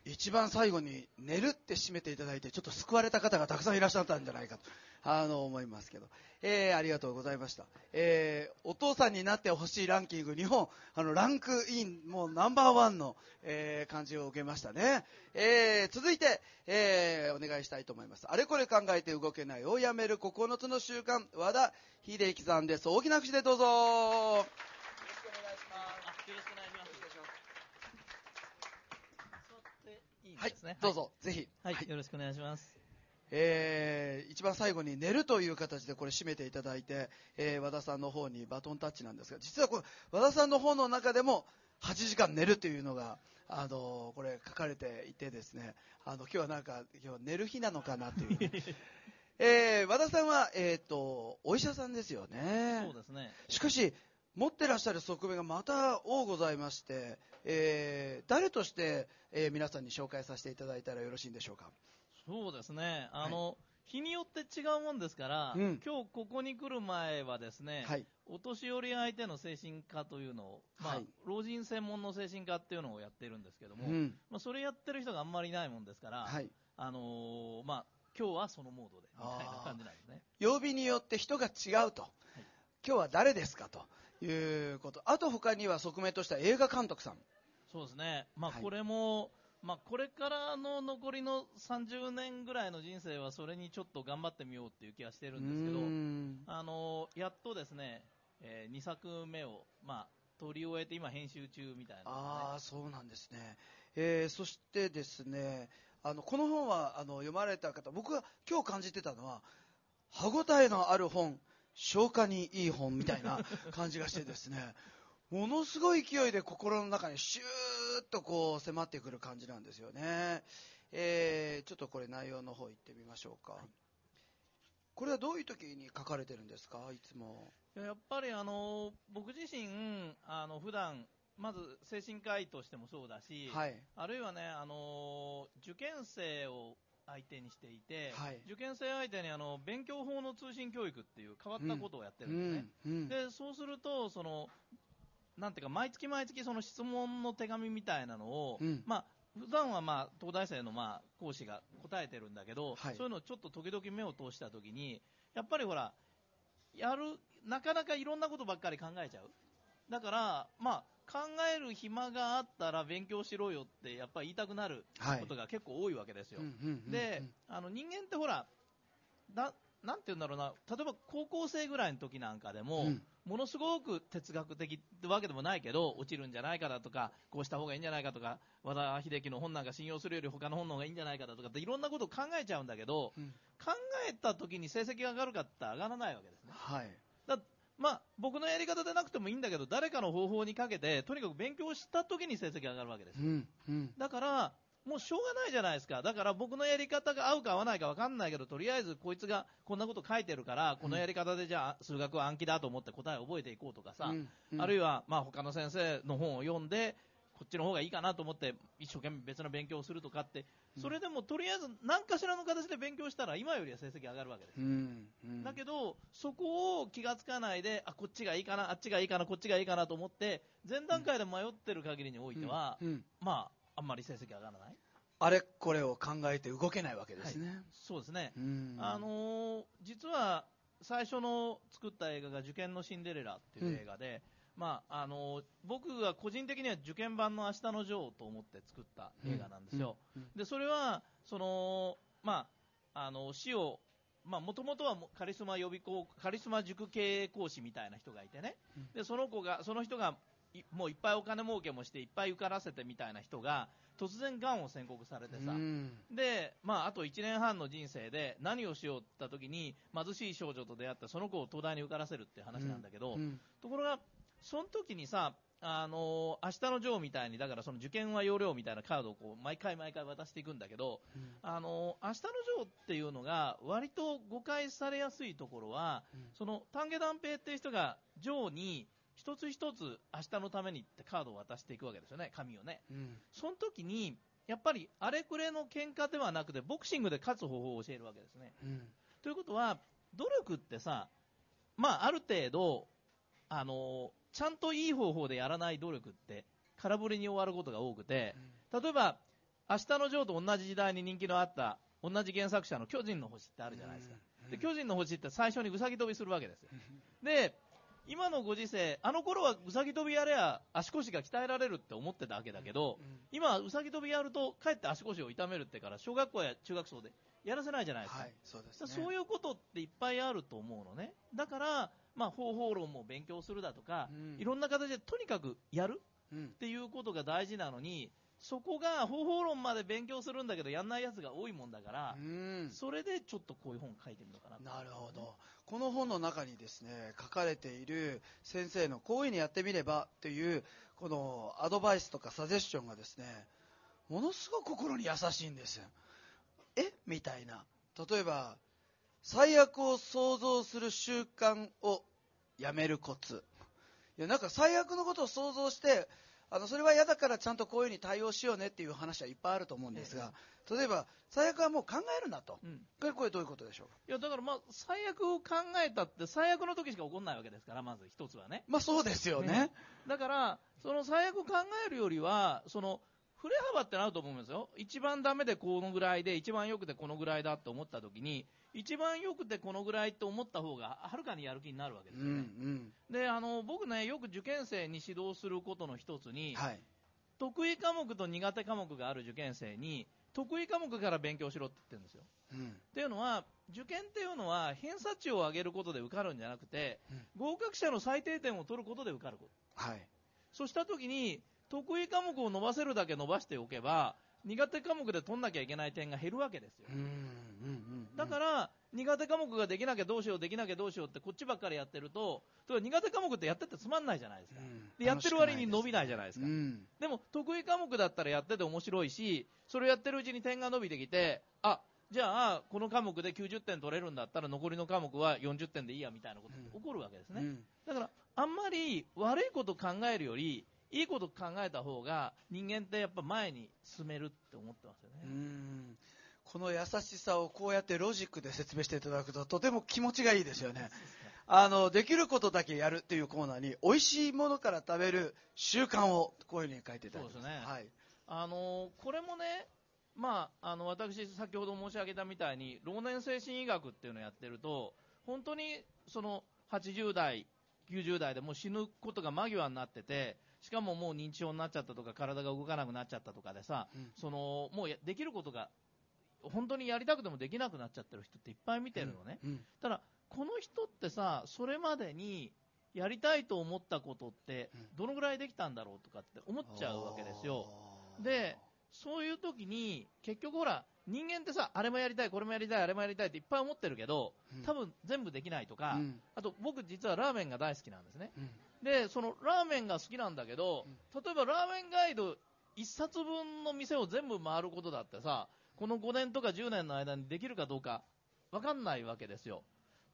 一番最後に寝るって締めていただいて、ちょっと救われた方がたくさんいらっしゃったんじゃないかと、あの、思いますけど。えー、ありがとうございました。えー、お父さんになってほしいランキング、日本、あの、ランクイン、もうナンバーワンの、えー、感じを受けましたね。えー、続いて、えー、お願いしたいと思います。あれこれ考えて動けないをやめる9つの習慣、和田秀樹さんです。大きな口でどうぞ。はい、どうぞ、ぜひ、はい。よろしくお願いします。えー、一番最後に寝るという形でこれ締めていただいて、えー、和田さんの方にバトンタッチなんですが、実はこれ、和田さんの方の中でも8時間寝るというのが、あのこれ書かれていてですね、あの今日はなんか、今日は寝る日なのかなという。えー、和田さんは、えっ、ー、と、お医者さんですよね。そうですね。しかし、持ってらっしゃる側面がまた多ございまして、えー、誰として、えー、皆さんに紹介させていただいたらよろしいんでしょうか？そうですね。あの、はい。日によって違うもんですから、うん、今日ここに来る前はですね、はい、お年寄り相手の精神科というのを、まあ、はい、老人専門の精神科っていうのをやってるんですけども、うん、まあ、それやってる人があんまりいないもんですから、はい、あのー、まあ、今日はそのモードでみたいな感じなんですね。曜日によって人が違うと、今日は誰ですかということ、あと他には側面としては映画監督さん。そうですね、まあ、これも、まあ、これからの残りの30年ぐらいの人生はそれにちょっと頑張ってみようっていう気がしてるんですけど、あのやっとですね、えー、2作目を、まあ、撮り終えて今編集中みたいな、ね、ああそうなんですね、えー、そしてですねあのこの本はあの読まれた方僕が今日感じてたのは歯ごたえのある本消化にいい本みたいな感じがしてですねものすごい勢いで心の中にシューッとこう迫ってくる感じなんですよね。えー、ちょっとこれ内容の方行ってみましょうか。はい、これはどういう時に書かれてるんですか、いつも。やっぱりあの僕自身あの普段まず精神科医としてもそうだし、はい、あるいはねあの受験生を相手にしていて、はい、受験生相手にあの勉強法の通信教育っていう変わったことをやってるんですね、うんうん、でそうするとそのなんていうか、毎月毎月その質問の手紙みたいなのを、うん、まあ、普段はまあ東大生のまあ講師が答えてるんだけど、はい、そういうのをちょっと時々目を通したときに、やっぱりほら、やる、なかなかいろんなことばっかり考えちゃう。だから、まあ、考える暇があったら勉強しろよってやっぱり言いたくなることが結構多いわけですよ。で、あの人間ってほら、ななんて言うんだろうな、例えば高校生ぐらいの時なんかでも、うん、ものすごく哲学的ってわけでもないけど、落ちるんじゃないかだとか、こうした方がいいんじゃないかとか、和田秀樹の本なんか信用するより他の本の方がいいんじゃないかだとかっていろんなことを考えちゃうんだけど、うん、考えた時に成績が上がるかって上がらないわけですね。はい。だまあ、僕のやり方でなくてもいいんだけど、誰かの方法にかけて、とにかく勉強した時に成績が上がるわけです。うんうん、だから、もうしょうがないじゃないですか。だから僕のやり方が合うか合わないか分かんないけど、とりあえずこいつがこんなこと書いてるから、このやり方でじゃあ数学は暗記だと思って答えを覚えていこうとかさ、うんうん、あるいはまあ他の先生の本を読んで、こっちの方がいいかなと思って一生懸命別の勉強をするとかって、それでもとりあえず何かしらの形で勉強したら今よりは成績上がるわけです。うん。うん、だけど、そこを気がつかないで、あ、こっちがいいかな、あっちがいいかな、こっちがいいかなと思って、前段階で迷ってる限りにおいては、うん。うん、まあ、あんまり成績上がらない。あれこれを考えて動けないわけですね。はい、そうですね。あのー、実は最初の作った映画が受験のシンデレラっていう映画で、うん、まあ、あのー、僕が個人的には受験版の明日のジョーと思って作った映画なんですよ。うん、で、それは、その、まあ、あの、死をもともとはカリスマ予備校、カリスマ塾経営講師みたいな人がいてね、でその子が、その人がもういっぱいお金儲けもして、いっぱい受からせてみたいな人が、突然がんを宣告されてさ、で、まあ、あと1年半の人生で何をしようってった時に、貧しい少女と出会って、その子を東大に受からせるって話なんだけど、うんうん、ところが、その時にさ、あのー、明日のジョーみたいに、だからその受験は要領みたいなカードをこう毎回毎回渡していくんだけど、うん、あのー、明日のジョーっていうのが、割と誤解されやすいところは、うん、その丹下断平っていう人がジョーに一つ一つ明日のためにってカードを渡していくわけですよね、紙をね。うん、その時に、やっぱりあれくれの喧嘩ではなくて、ボクシングで勝つ方法を教えるわけですね。うん、ということは、努力ってさ、まあ、ある程度、あのちゃんといい方法でやらない努力って、空振りに終わることが多くて、例えば、明日のジョーと同じ時代に人気のあった、同じ原作者の巨人の星ってあるじゃないですか。で巨人の星って最初にうさぎ跳びするわけですよ。で、今のご時世、あの頃はうさぎ跳びやれば足腰が鍛えられるって思ってたわけだけど、うん、今、うさぎ跳びやると、かえって足腰を痛めるってから、小学校や中学校でやらせないじゃないですか。はい、そうです、ね、そういうことっていっぱいあると思うのね。だから、まあ、方法論も勉強するだとか、うん、いろんな形でとにかくやるっていうことが大事なのに、そこが方法論まで勉強するんだけど、やんないやつが多いもんだから、それでちょっとこういう本書いてみようかななるほど。この本の中にですね、書かれている先生のこういうふうにやってみればっていう、このアドバイスとかサジェッションがですね、ものすごく心に優しいんです。え？みたいな。例えば、最悪を想像する習慣をやめるコツ。いや、なんか最悪のことを想像して、あのそれは嫌だからちゃんとこういうふうに対応しようねっていう話はいっぱいあると思うんですが、例えば最悪はもう考えるなと、うん、これどういうことでしょう？いやだからまあ最悪を考えたって最悪の時しか起こらないわけですからまず一つはね。まあそうですよね、ね、だからその最悪を考えるよりはその振れ幅ってなると思うんですよ一番ダメでこのぐらいで一番良くてこのぐらいだと思った時に一番よくてこのぐらいと思った方がはるかにやる気になるわけですよね。うんうん、であの僕ねよく受験生に指導することの一つに、はい、得意科目と苦手科目がある受験生に得意科目から勉強しろって言ってるんですよ。うん、っていうのは受験っていうのは偏差値を上げることで受かるんじゃなくて、うん、合格者の最低点を取ることで受かること。はい、そうした時に得意科目を伸ばせるだけ伸ばしておけば苦手科目で取んなきゃいけない点が減るわけですよ。だから、苦手科目ができなきゃどうしよう、できなきゃどうしようってこっちばっかりやってると、苦手科目ってやっててつまんないじゃないですか。うん、でやってる割に伸びないじゃないですか。でうん、でも、得意科目だったらやってて面白いし、それやってるうちに点が伸びてきて、あ、じゃあ、この科目で90点取れるんだったら残りの科目は40点でいいやみたいなことって起こるわけですね。うん、だから、あんまり悪いこと考えるより、いいこと考えた方が人間ってやっぱ前に進めるって思ってますよね。この優しさをこうやってロジックで説明していただくととても気持ちがいいですよね。あの、できることだけやるっていうコーナーに、美味しいものから食べる習慣をこういうふうに書いていただきます。そうですね。はい。あのこれもね、まあ、あの私、先ほど申し上げたみたいに老年精神医学っていうのをやってると本当にその80代、90代でもう死ぬことが間際になっててしかももう認知症になっちゃったとか体が動かなくなっちゃったとかでさ、うん、そのもうできることが本当にやりたくてもできなくなっちゃってる人っていっぱい見てるのね、うんうん、ただ、この人ってさそれまでにやりたいと思ったことってどのぐらいできたんだろうとかって思っちゃうわけですよ。でそういう時に結局ほら人間ってさあれもやりたいこれもやりたいあれもやりたいっていっぱい思ってるけど多分全部できないとか、うん、あと僕実はラーメンが大好きなんですね、うん、でそのラーメンが好きなんだけど例えばラーメンガイド1冊分の店を全部回ることだってさこの5年とか10年の間にできるかどうか分かんないわけですよ。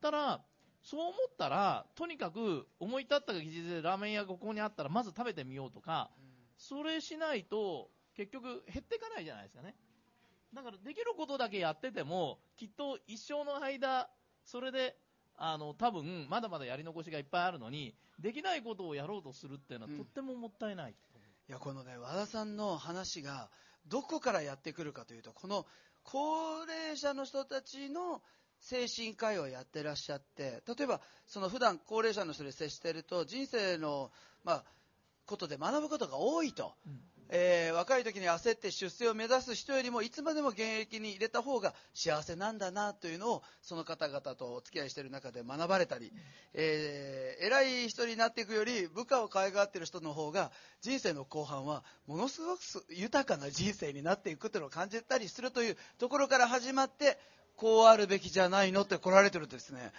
ただそう思ったらとにかく思い立ったが技術でラーメン屋がここにあったらまず食べてみようとか、それしないと結局減っていかないじゃないですかね。だからできることだけやっててもきっと一生の間それであの多分まだまだやり残しがいっぱいあるのにできないことをやろうとするっていうのは、とってももったいない、いやこのね和田さんの話がどこからやってくるかというとこの高齢者の人たちの精神科医をやってらっしゃって例えばその普段高齢者の人に接していると人生の、まあ、ことで学ぶことが多いと、うん、えー、若い時に焦って出世を目指す人よりもいつまでも現役に入れた方が幸せなんだなというのをその方々とお付き合いしている中で学ばれたり、えー、偉い人になっていくより部下を可愛がっている人の方が人生の後半はものすごく豊かな人生になっていくというのを感じたりするというところから始まってこうあるべきじゃないのって来られてるとですね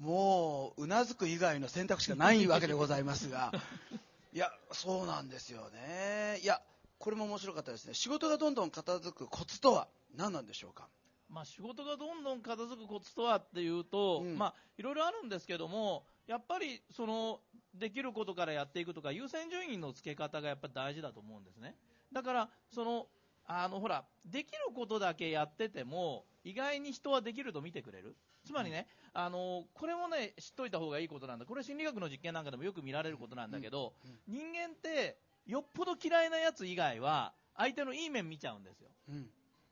もううなずく以外の選択肢がないわけでございますが いや、そうなんですよね。いや、これも面白かったですね。仕事がどんどん片付くコツとは何なんでしょうか？まあ、仕事がどんどん片付くコツとはっていうと、うん、まあ、いろいろあるんですけども、やっぱりそのできることからやっていくとか、優先順位の付け方がやっぱり大事だと思うんですね。だから、そのあのほら、できることだけやってても、意外に人はできると見てくれる。つまりね、あのこれもね、知っといた方がいいことなんだ。これ心理学の実験なんかでもよく見られることなんだけど、人間ってよっぽど嫌いなやつ以外は、相手のいい面見ちゃうんですよ。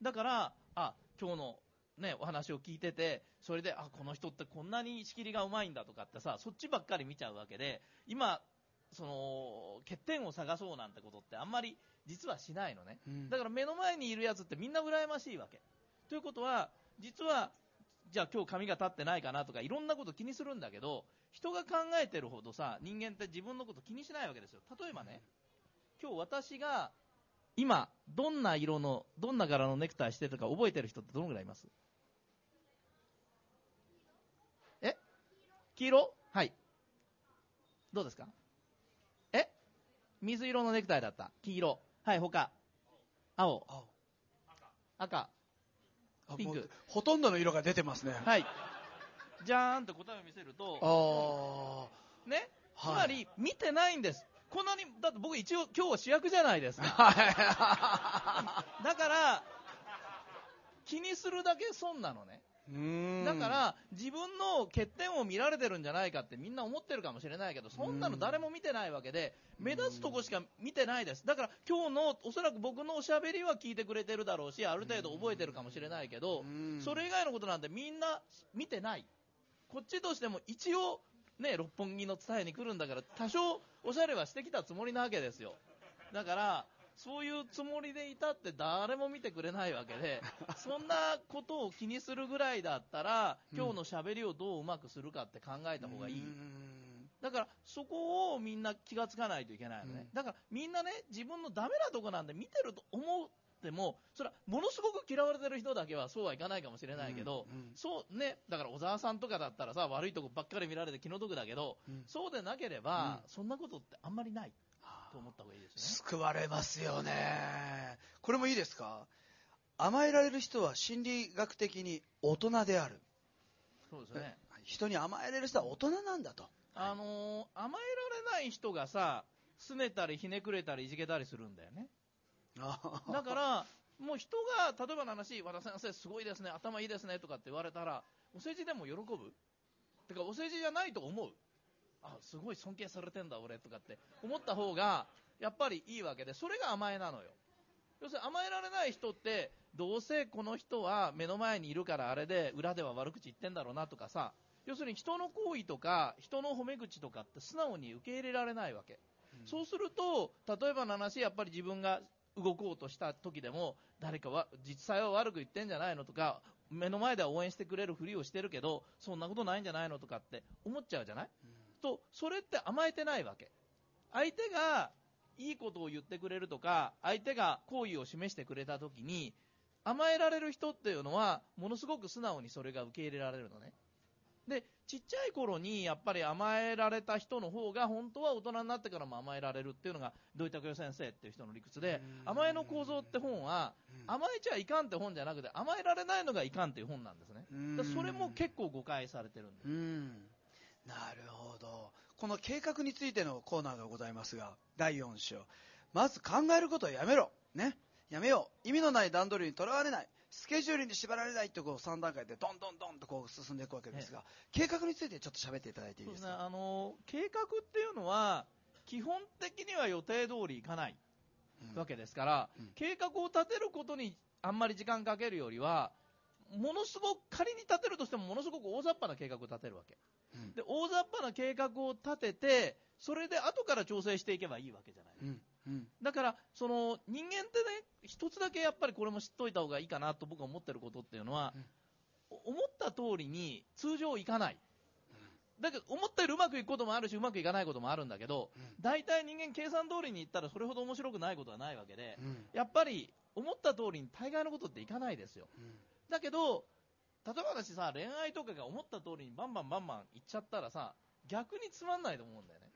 だから、あ、今日のね、お話を聞いてて、それで、あ、この人ってこんなに仕切りがうまいんだとかってさ、そっちばっかり見ちゃうわけで、今、その、欠点を探そうなんてことってあんまり実はしないのね、うん、だから目の前にいるやつってみんな羨ましいわけ。ということは、実は、じゃあ今日髪が立ってないかなとかいろんなこと気にするんだけど、人が考えてるほどさ、人間って自分のこと気にしないわけですよ。例えばね、今日私が今、どんな色の、どんな柄のネクタイしてるか覚えてる人ってどのぐらいいます？え？黄色？はい。どうですか？え？水色のネクタイだった。黄色。はい、他。青。赤。ピンク。ほとんどの色が出てますね。はい。じゃーんと答えを見せると、ね、つまり、見てないんです。こんなに、だって僕一応今日は主役じゃないですか。だから、気にするだけ損なのね。だから自分の欠点を見られてるんじゃないかってみんな思ってるかもしれないけどそんなの誰も見てないわけで目立つとこしか見てないです。だから今日のおそらく僕のおしゃべりは聞いてくれてるだろうしある程度覚えてるかもしれないけどそれ以外のことなんてみんな見てない。こっちとしても一応ね六本木の伝えに来るんだから多少おしゃれはしてきたつもりなわけですよ。だからそういうつもりでいたって誰も見てくれないわけで、そんなことを気にするぐらいだったら、今日のしゃべりをどううまくするかって考えた方がいい。だから、そこをみんな気がつかないといけないのね。だから、みんなね、自分のダメなとこなんで見てると思っても、それはものすごく嫌われてる人だけはそうはいかないかもしれないけど、うんうん、そうね、だから小沢さんとかだったらさ、悪いとこばっかり見られて気の毒だけど、うん、そうでなければ、そんなことってあんまりない。と思った方がいいですね。救われますよね。これもいいですか？甘えられる人は心理学的に大人である。そうですね。人に甘えられる人は大人なんだと。あのー、甘えられない人がさ、拗ねたりひねくれたりいじけたりするんだよね。だから、もう人が、例えばの話、和田先生すごいですね、頭いいですねとかって言われたら、お世辞でも喜ぶ？てか、お世辞じゃないと思う。あすごい尊敬されてんだ俺とかって思った方がやっぱりいいわけでそれが甘えなのよ。要するに甘えられない人って、どうせこの人は目の前にいるからあれで裏では悪口言ってんだろうなとかさ、要するに人の行為とか人の褒め口とかって素直に受け入れられないわけ。うん、そうすると、例えばの話、やっぱり自分が動こうとした時でも、誰かは実際は悪く言ってんじゃないのとか、目の前では応援してくれるふりをしてるけど、そんなことないんじゃないのとかって思っちゃうじゃない、うん、と、それって甘えてないわけ。相手がいいことを言ってくれるとか、相手が好意を示してくれた時に、甘えられる人っていうのは、ものすごく素直にそれが受け入れられるのね。で、ちっちゃい頃にやっぱり甘えられた人の方が本当は大人になってからも甘えられるっていうのが土井拓代先生っていう人の理屈で、甘えの構造って本は、甘えちゃいかんって本じゃなくて、甘えられないのがいかんっていう本なんですね。それも結構誤解されてるんです。なるほど。この計画についてのコーナーがございますが、第4章。まず考えることをやめろ。ね。やめよう。意味のない段取りにとらわれない。スケジュールに縛られないってこう3段階でどんどんどんとこう進んでいくわけですが、計画についてちょっと喋っていただいていいですか、ね、あの計画っていうのは基本的には予定通りいかないわけですから、うんうん、計画を立てることにあんまり時間かけるよりはものすごく仮に立てるとしてもものすごく大雑把な計画を立てるわけ、うん、で大雑把な計画を立ててそれで後から調整していけばいいわけじゃない、うん、だから、その人間ってね、一つだけやっぱりこれも知っといた方がいいかなと僕は思ってることっていうのは、うん、思った通りに通常いかない。だけど、思ったよりうまくいくこともあるし、うまくいかないこともあるんだけど、大体人間計算通りにいったらそれほど面白くないことはないわけで、やっぱり思った通りに大概のことっていかないですよ。だけど、例えば私さ、恋愛とかが思った通りにバンバンバンバンいっちゃったらさ、逆につまんないと思うんだよね。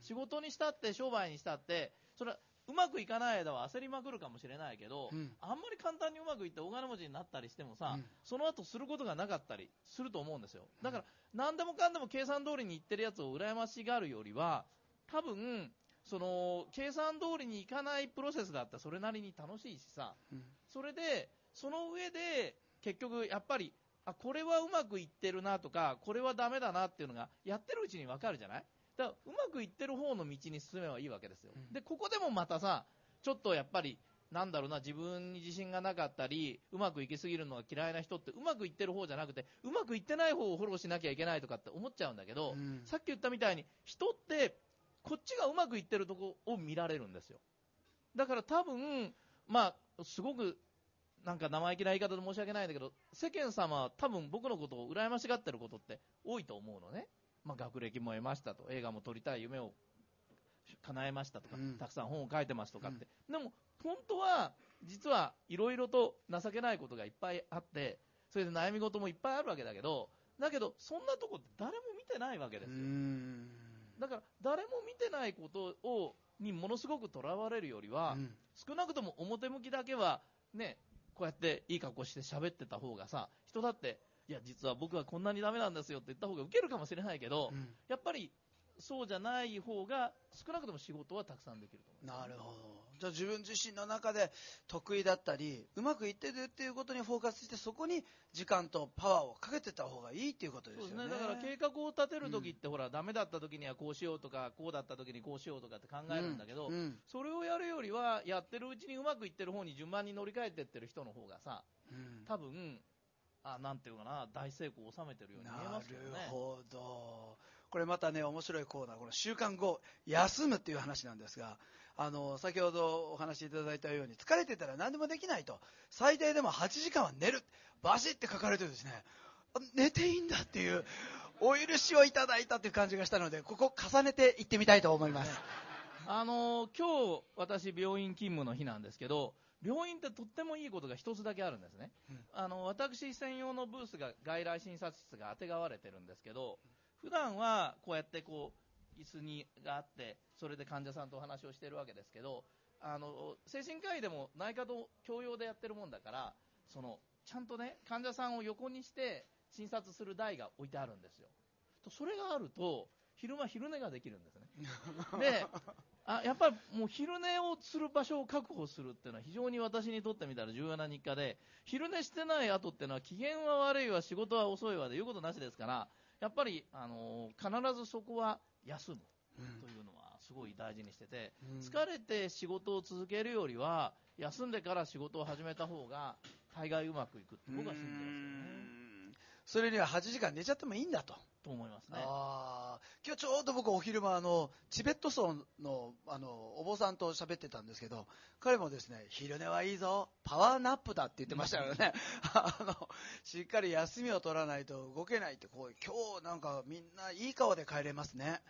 仕事にしたって、商売にしたって、それはうまくいかない間は焦りまくるかもしれないけど、うん、あんまり簡単にうまくいって大金持ちになったりしてもさ、うん、その後することがなかったりすると思うんですよ。だから、何でもかんでも計算通りにいってるやつを羨ましがるよりは、多分、その、計算通りにいかないプロセスだったらそれなりに楽しいしさ、うん、それで、その上で、結局やっぱり、あ、これはうまくいってるなとか、これはダメだなっていうのが、やってるうちにわかるじゃない？だうまくいってる方の道に進めばいいわけですよ。うん、で、ここでもまたさ、ちょっとやっぱり、なんだろうな、自分に自信がなかったり、うまくいきすぎるのが嫌いな人って、うまくいってる方じゃなくて、うまくいってない方をフォローしなきゃいけないとかって思っちゃうんだけど、うん、さっき言ったみたいに、人って、こっちがうまくいってるとこを見られるんですよ。だから多分、まあ、すごく、なんか生意気な言い方で申し訳ないんだけど、世間様は多分僕のことを羨ましがってることって多いと思うのね。まあ、学歴も得ましたと、映画も撮りたい夢を叶えましたとか、うん、たくさん本を書いてますとかって、うん、でも本当は実はいろいろと情けないことがいっぱいあって、それで悩み事もいっぱいあるわけだけど、だけど、そんなとこって誰も見てないわけですよ。だから、誰も見てないことをにものすごくとらわれるよりは、うん、少なくとも表向きだけは、ね、こうやっていい格好して喋ってた方がさ、人だっていや、実は僕はこんなにダメなんですよって言った方が受けるかもしれないけど、うん、やっぱりそうじゃない方が少なくとも仕事はたくさんできると思なるほど。じゃあ自分自身の中で得意だったり、うまくいってるっていうことにフォーカスして、そこに時間とパワーをかけてた方がいいっていうことですよね。そうですね。だから計画を立てるときって、うん、ほら、ダメだったときにはこうしようとか、こうだったときにこうしようとかって考えるんだけど、うんうん、それをやるよりは、やってるうちにうまくいってる方に順番に乗り換えてってる人の方がさ、多分、あなんていうかな、大成功を収めてるように見えますけどね。なるほど。これまたね、面白いコーナー、この週間後、休むっていう話なんですが、あの、先ほどお話しいただいたように、疲れてたら何でもできないと。最低でも8時間は寝る。バシって書かれてるですね、寝ていいんだっていう、お許しをいただいたっていう感じがしたので、ここ重ねていってみたいと思います。あの今日私病院勤務の日なんですけど病院ってとってもいいことが一つだけあるんですね、うん、あの私専用のブースが外来診察室があてがわれてるんですけど、普段はこうやってこう椅子にがあって、それで患者さんとお話をしてるわけですけど、あの精神科医でも内科と共用でやってるもんだから、そのちゃんとね、患者さんを横にして診察する台が置いてあるんですよ。とそれがあると、昼間昼寝ができるんですね。で、あやっぱりもう昼寝をする場所を確保するっていうのは非常に私にとってみたら重要な日課で、昼寝してない後っていうのは機嫌は悪いわ、仕事は遅いわで言うことなしですから、やっぱり、あのー、必ずそこは休む。というのはすごい大事にしてて、疲れて仕事を続けるよりは、休んでから仕事を始めた方が、大概うまくいくって僕は信じてますよね。それには8時間寝ちゃってもいいんだと。と思いますね。あ今日ちょうど僕お昼間あの、チベット層のあの、お坊さんと喋ってたんですけど、彼もですね、昼寝はいいぞ、パワーナップだって言ってましたよね。あの、しっかり休みを取らないと動けないって、こう、今日なんかみんないい顔で帰れますね。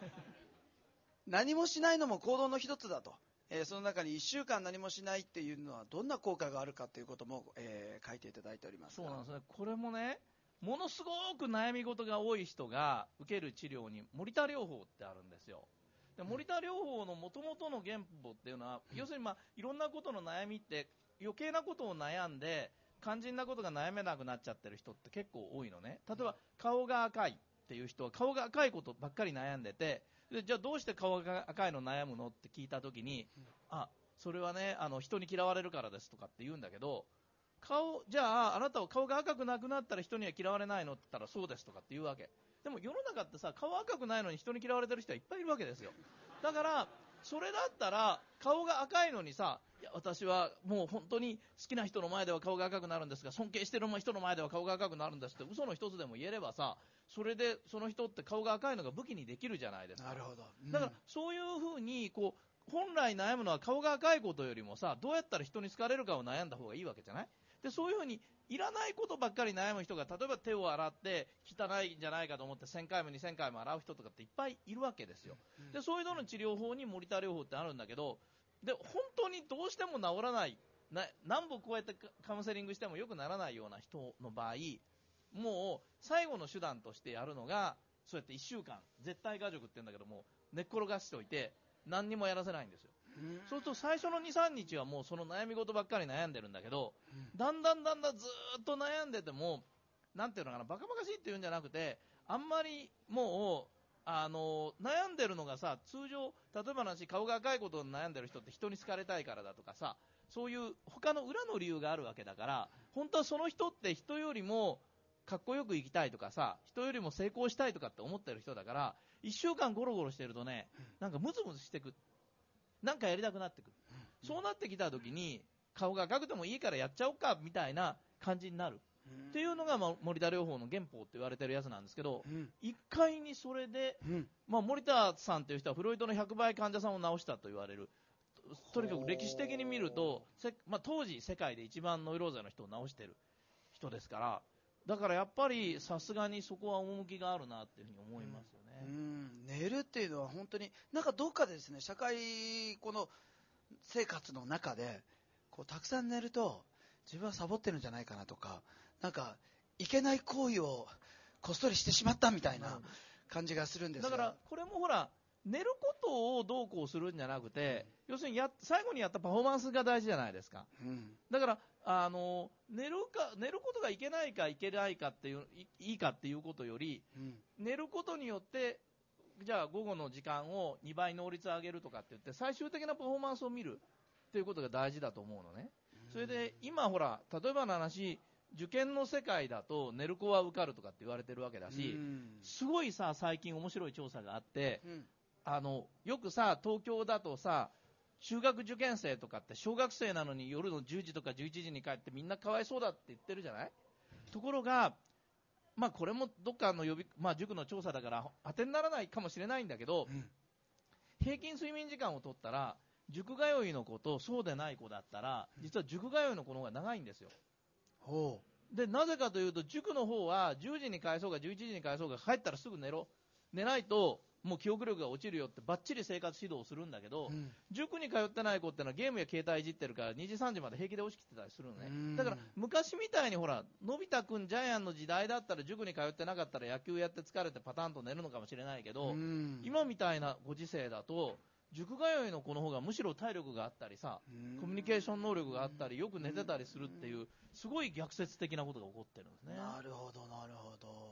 何もしないのも行動の一つだと。えー、その中に1週間何もしないっていうのはどんな効果があるかということも、えー、書いていただいておりますそうなんですねこれもねものすごく悩み事が多い人が受ける治療に森田療法ってあるんですよ。で森田療法のもともとの原法っていうのは、要するに、まあ、いろんなことの悩みって余計なことを悩んで肝心なことが悩めなくなっちゃってる人って結構多いのね。例えば顔が赤いっていう人は顔が赤いことばっかり悩んでてでじゃあどうして顔が赤いの悩むのって聞いた時に、あそれはねあの人に嫌われるからですとかって言うんだけど顔、じゃあ、あなたは顔が赤くなくなったら人には嫌われないのって言ったらそうですとかって言うわけ。でも世の中ってさ、顔赤くないのに人に嫌われてる人はいっぱいいるわけですよ。だから、それだったら、顔が赤いのにさ、いや私はもう本当に好きな人の前では顔が赤くなるんですが、尊敬してる人の前では顔が赤くなるんですって嘘の一つでも言えればさ、それでその人って顔が赤いのが武器にできるじゃないですか。なるほど。うん、だからそういうふうに、こう、本来悩むのは顔が赤いことよりもさ、どうやったら人に好かれるかを悩んだ方がいいわけじゃない？でそういうふうにいらないことばっかり悩む人が例えば手を洗って汚いんじゃないかと思って1000回も2000回も洗う人とかっていっぱいいるわけですよ、でそういうのの治療法に森田療法ってあるんだけどで本当にどうしても治らないな何本こうやってカウンセリングしてもよくならないような人の場合もう最後の手段としてやるのがそうやって1週間絶対画塾って言うんだけども寝っ転がしておいて何にもやらせないんですよそうすると最初の2、3日はもうその悩み事ばっかり悩んでるんだけど、だんだんだんだんずっと悩んでても、なんていうのかな、バカバカしいっていうんじゃなくて、あんまりもう、あの悩んでるのがさ、通常、例えばの話、顔が赤いことに悩んでる人って人に好かれたいからだとかさ、そういう他の裏の理由があるわけだから、本当はその人って人よりもかっこよく生きたいとかさ、人よりも成功したいとかって思ってる人だから、1週間ゴロゴロしてるとね、なんかムズムズしてくなんかやりたくなってくる。そうなってきた時に、顔が赤くてもいいからやっちゃおうか、みたいな感じになる。っていうのが、まあ、森田療法の原法って言われてるやつなんですけど、一回にそれで、まあ、森田さんという人はフロイトの100倍患者さんを治したと言われる。とにかく歴史的に見ると、まあ、当時世界で一番ノイローゼの人を治してる人ですから、だからやっぱりさすがにそこは趣があるなっていうふうに思いますよね。うん、寝るっていうのは本当に、なんかどっかでですね、社会、この生活の中で、こうたくさん寝ると、自分はサボってるんじゃないかなとか、なんか、いけない行為をこっそりしてしまったみたいな感じがするんですだから、これもほら、寝ることをどうこうするんじゃなくて、うん、要するにや最後にやったパフォーマンスが大事じゃないですか。うん、だから、あの寝るか寝ることがいけないかいけないかっていういいかっていうことより、うん、寝ることによってじゃあ午後の時間を2倍能率上げるとかって言って最終的なパフォーマンスを見るということが大事だと思うのね、それで今ほら例えばの話受験の世界だと寝る子は受かるとかって言われてるわけだし、すごいさ最近面白い調査があって、あのよくさ東京だとさ中学受験生とかって小学生なのに夜の10時とか11時に帰ってみんなかわいそうだって言ってるじゃない？ところが、まあ、これもどっかの予備、まあ、塾の調査だから当てにならないかもしれないんだけど、うん、平均睡眠時間を取ったら塾通いの子とそうでない子だったら実は塾通いの子の方が長いんですよ。ほう。でなぜかというと塾の方は10時に帰そうが11時に帰そうが帰ったらすぐ寝ろ。寝ないともう記憶力が落ちるよってばっちり生活指導するんだけど、うん、塾に通ってない子ってのはゲームや携帯いじってるから2時3時まで平気で押し切ってたりするのね。だから昔みたいにほら、のび太くんジャイアンの時代だったら塾に通ってなかったら野球やって疲れてパタンと寝るのかもしれないけど、今みたいなご時世だと、塾通いの子の方がむしろ体力があったりさ、コミュニケーション能力があったり、よく寝てたりするっていう、すごい逆説的なことが起こってるんですね。なるほど、なるほど。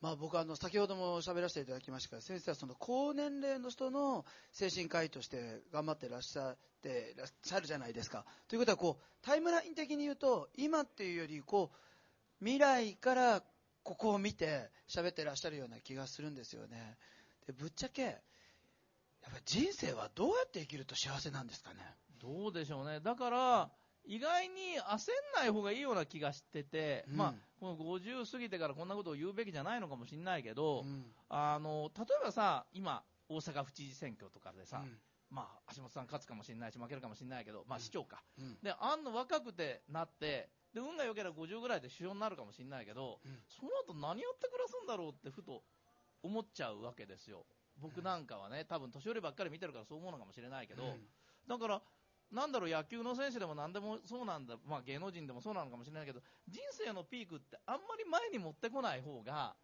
まあ、僕あの先ほども喋らせていただきましたが先生はその高年齢の人の精神科医として頑張ってらっしゃってらっしゃるじゃないですか。ということはこうタイムライン的に言うと今っていうよりこう未来からここを見て喋ってらっしゃるような気がするんですよね。でぶっちゃけやっぱ人生はどうやって生きると幸せなんですかね？どうでしょうね。だから、意外に焦んない方がいいような気がしてて、うん、まあ、この50過ぎてからこんなことを言うべきじゃないのかもしれないけど、うん、あの、例えばさ、今、大阪府知事選挙とかでさ、うん、まあ、橋本さん勝つかもしれないし、負けるかもしれないけど、まあ、市長か。で、あんの若くてなって、で、運が良ければ50ぐらいで首相になるかもしれないけど、その後何やって暮らすんだろうってふと思っちゃうわけですよ。僕なんかはね、多分年寄りばっかり見てるからそう思うのかもしれないけど、だから、なんだろう、野球の選手でも何でもそうなんだ、まあ、芸能人でもそうなのかもしれないけど、人生のピークってあんまり前に持ってこない方が、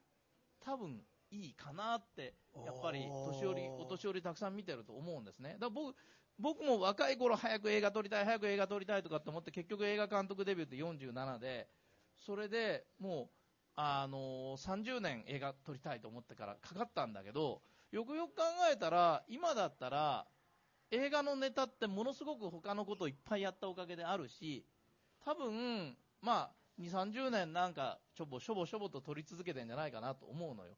多分いいかなって、やっぱり年寄り、お年寄りたくさん見てると思うんですね。だから僕僕も若い頃早く映画撮りたい、早く映画撮りたいとかって思って、結局映画監督デビューって47で、それでもう、あのー、30年映画撮りたいと思ってからかかったんだけど、よくよく考えたら、今だったら、映画のネタってものすごく他のことをいっぱいやったおかげであるし、多分、まあ、2、30年なんか、しょぼしょぼしょぼと撮り続けてんじゃないかなと思うのよ。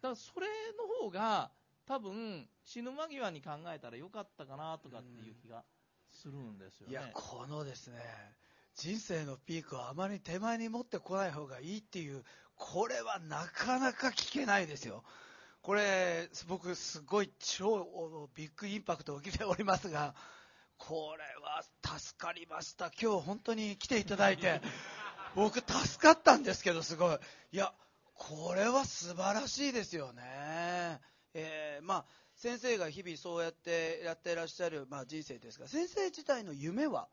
だからそれの方が、多分、死ぬ間際に考えたらよかったかなとかっていう気がするんですよね。いや、このですね、人生のピークはあまり手前に持ってこない方がいいっていう、これはなかなか聞けないですよ。これ、僕、すごい超ビッグインパクトを受けておりますが、これは助かりました。今日本当に来ていただいて、僕助かったんですけど、すごい。いや、これは素晴らしいですよね。えー、まあ、先生が日々そうやってやってらっしゃる、まあ、人生ですが、先生自体の夢は、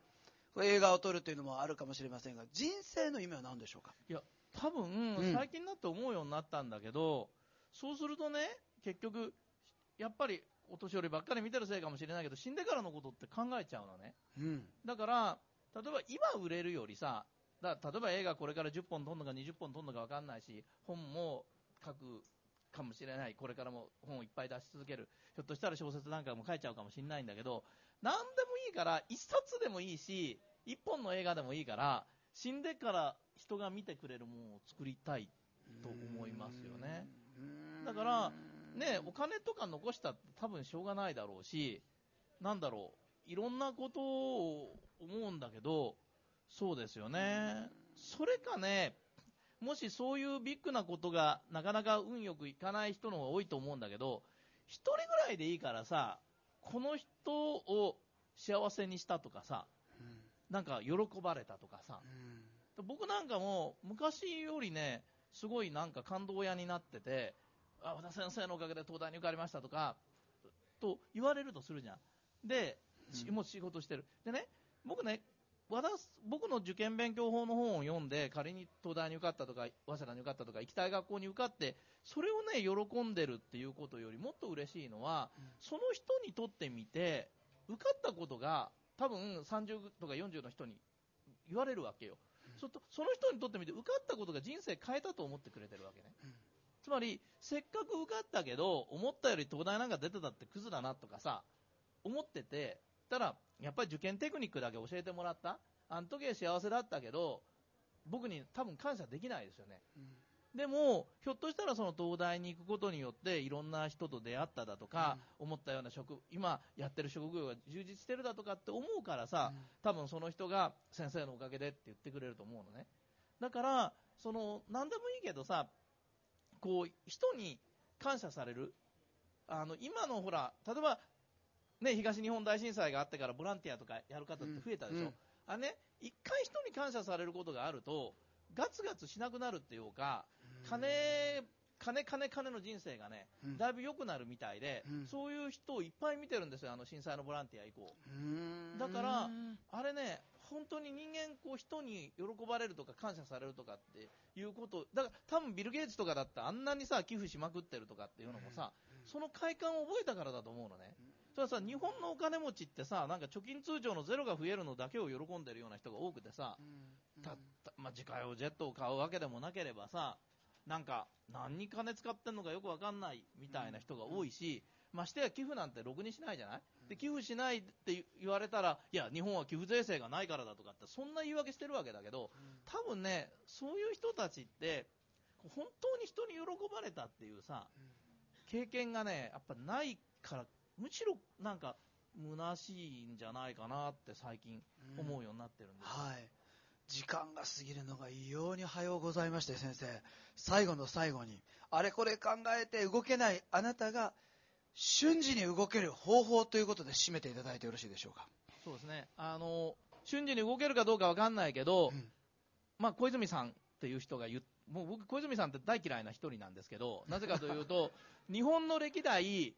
映画を撮るというのもあるかもしれませんが、人生の夢は何でしょうか？いや、多分、最近になって思うようになったんだけど、そうするとね、結局、やっぱりお年寄りばっかり見てるせいかもしれないけど、死んでからのことって考えちゃうのね。うん、だから、例えば今売れるよりさ、だ例えば映画これから10本撮るのか20本撮るのか分かんないし、本も書くかもしれない、これからも本をいっぱい出し続ける、ひょっとしたら小説なんかも書いちゃうかもしれないんだけど、何でもいいから、1冊でもいいし、1本の映画でもいいから、死んでから人が見てくれるものを作りたいと思いますよね。だから、ね、お金とか残したって多分しょうがないだろうし、なんだろう、いろんなことを思うんだけど、そうですよね。それかね、もしそういうビッグなことがなかなか運よくいかない人の方が多いと思うんだけど、1人ぐらいでいいからさ、この人を幸せにしたとかさ、うん、なんか喜ばれたとかさ、うん、僕なんかも昔よりね、すごいなんか感動屋になってて、あ、和田先生のおかげで東大に受かりましたとか、と言われるとするじゃん。で、うん、もう仕事してる。でね、僕ね、僕の受験勉強法の本を読んで、仮に東大に受かったとか、早稲田に受かったとか、行きたい学校に受かって、それをね、喜んでるっていうことよりもっと嬉しいのは、うん、その人にとってみて、受かったことが、多分30とか40の人に言われるわけよ。うん、そその人にとってみて、受かったことが人生変えたと思ってくれてるわけね。うん、つまり、せっかく受かったけど、思ったより東大なんか出てたってクズだなとかさ、思ってて、たら、やっぱり受験テクニックだけ教えてもらった。あの時は幸せだったけど、僕に多分感謝できないですよね。うん、でも、ひょっとしたらその東大に行くことによって、いろんな人と出会っただとか、うん、思ったような職、今やってる職業が充実してるだとかって思うからさ、うん、多分その人が先生のおかげでって言ってくれると思うのね。だから、その、なんでもいいけどさ、こう、人に感謝される。あの、今のほら、例えば、ね、東日本大震災があってからボランティアとかやる方って増えたでしょ、うん。うん、あね、一回人に感謝されることがあると、ガツガツしなくなるっていうか、金、金、金、金の人生がね、だいぶ良くなるみたいで、うん、そういう人をいっぱい見てるんですよ、あの震災のボランティア以降。だから、あれね、本当に人間、こう人に喜ばれるとか感謝されるとかっていうこと、だから多分ビル・ゲイツとかだってあんなにさ、寄付しまくってるとかっていうのもさ、その快感を覚えたからだと思うのね。それはさ、日本のお金持ちってさ、なんか貯金通帳のゼロが増えるのだけを喜んでるような人が多くてさ、うん、たったまあ、自家用ジェットを買うわけでもなければさ、なんか、何に金使ってんのかよくわかんないみたいな人が多いし、ましてや寄付なんてろくにしないじゃない？で寄付しないって言われたら、いや、日本は寄付税制がないからだとかって、そんな言い訳してるわけだけど、多分ね、そういう人たちって、本当に人に喜ばれたっていうさ、経験がね、やっぱないからむしろなんか虚しいんじゃないかなって最近思うようになってるんです、うん、はい時間が過ぎるのが異様に早うございまして先生。最後の最後にあれこれ考えて動けないあなたが瞬時に動ける方法ということで締めていただいてよろしいでしょうか？そうですね。あの瞬時に動けるかどうか分かんないけど、うん、まあ、小泉さんっていう人が言もう僕小泉さんって大嫌いな一人なんですけどなぜかというと 日本の歴代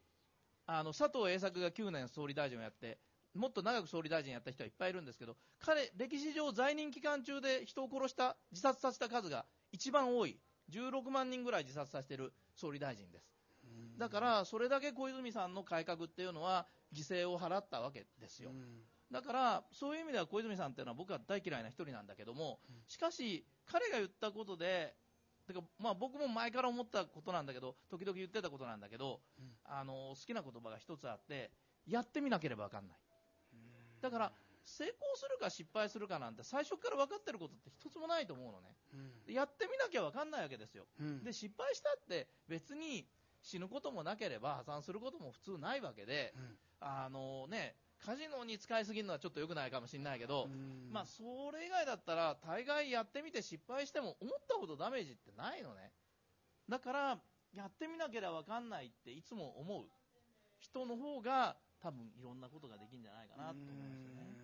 あの佐藤栄作が9年総理大臣をやってもっと長く総理大臣やった人はいっぱいいるんですけど彼、歴史上在任期間中で人を殺した自殺させた数が一番多い。16万人ぐらい自殺させている総理大臣です。だからそれだけ小泉さんの改革っていうのは犠牲を払ったわけですよ。だからそういう意味では小泉さんっていうのは僕は大嫌いな一人なんだけどもしかし彼が言ったことでてかまあ僕も前から思ったことなんだけど時々言ってたことなんだけど、あの好きな言葉が一つあってやってみなければ分かんないだから成功するか失敗するかなんて最初から分かってることって一つもないと思うのね、うん、やってみなきゃ分かんないわけですよ、うん、で失敗したって別に死ぬこともなければ破産することも普通ないわけで、うん、あのねカジノに使いすぎるのはちょっと良くないかもしれないけど、まあ、それ以外だったら大概やってみて失敗しても思ったほどダメージってないのね。だからやってみなければ分かんないっていつも思う。人の方が多分いろんなことができるんじゃないかなと思うんですよね。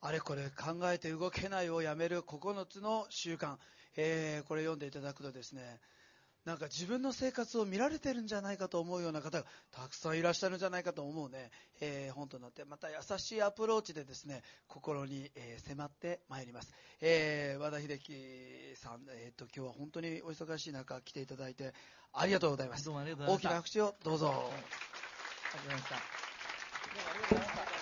あれこれ考えて動けないをやめる9つの習慣、えー、これ読んでいただくとですねなんか自分の生活を見られてるんじゃないかと思うような方がたくさんいらっしゃるんじゃないかと思うね、えー、本となって。また優しいアプローチでですね心に、えー、迫ってまいります、えー、和田秀樹さん、えーと、今日は本当にお忙しい中来ていただいてありがとうございます。大きな拍手をどうぞ、ありがとうございました。ありがとうございました。Thank you.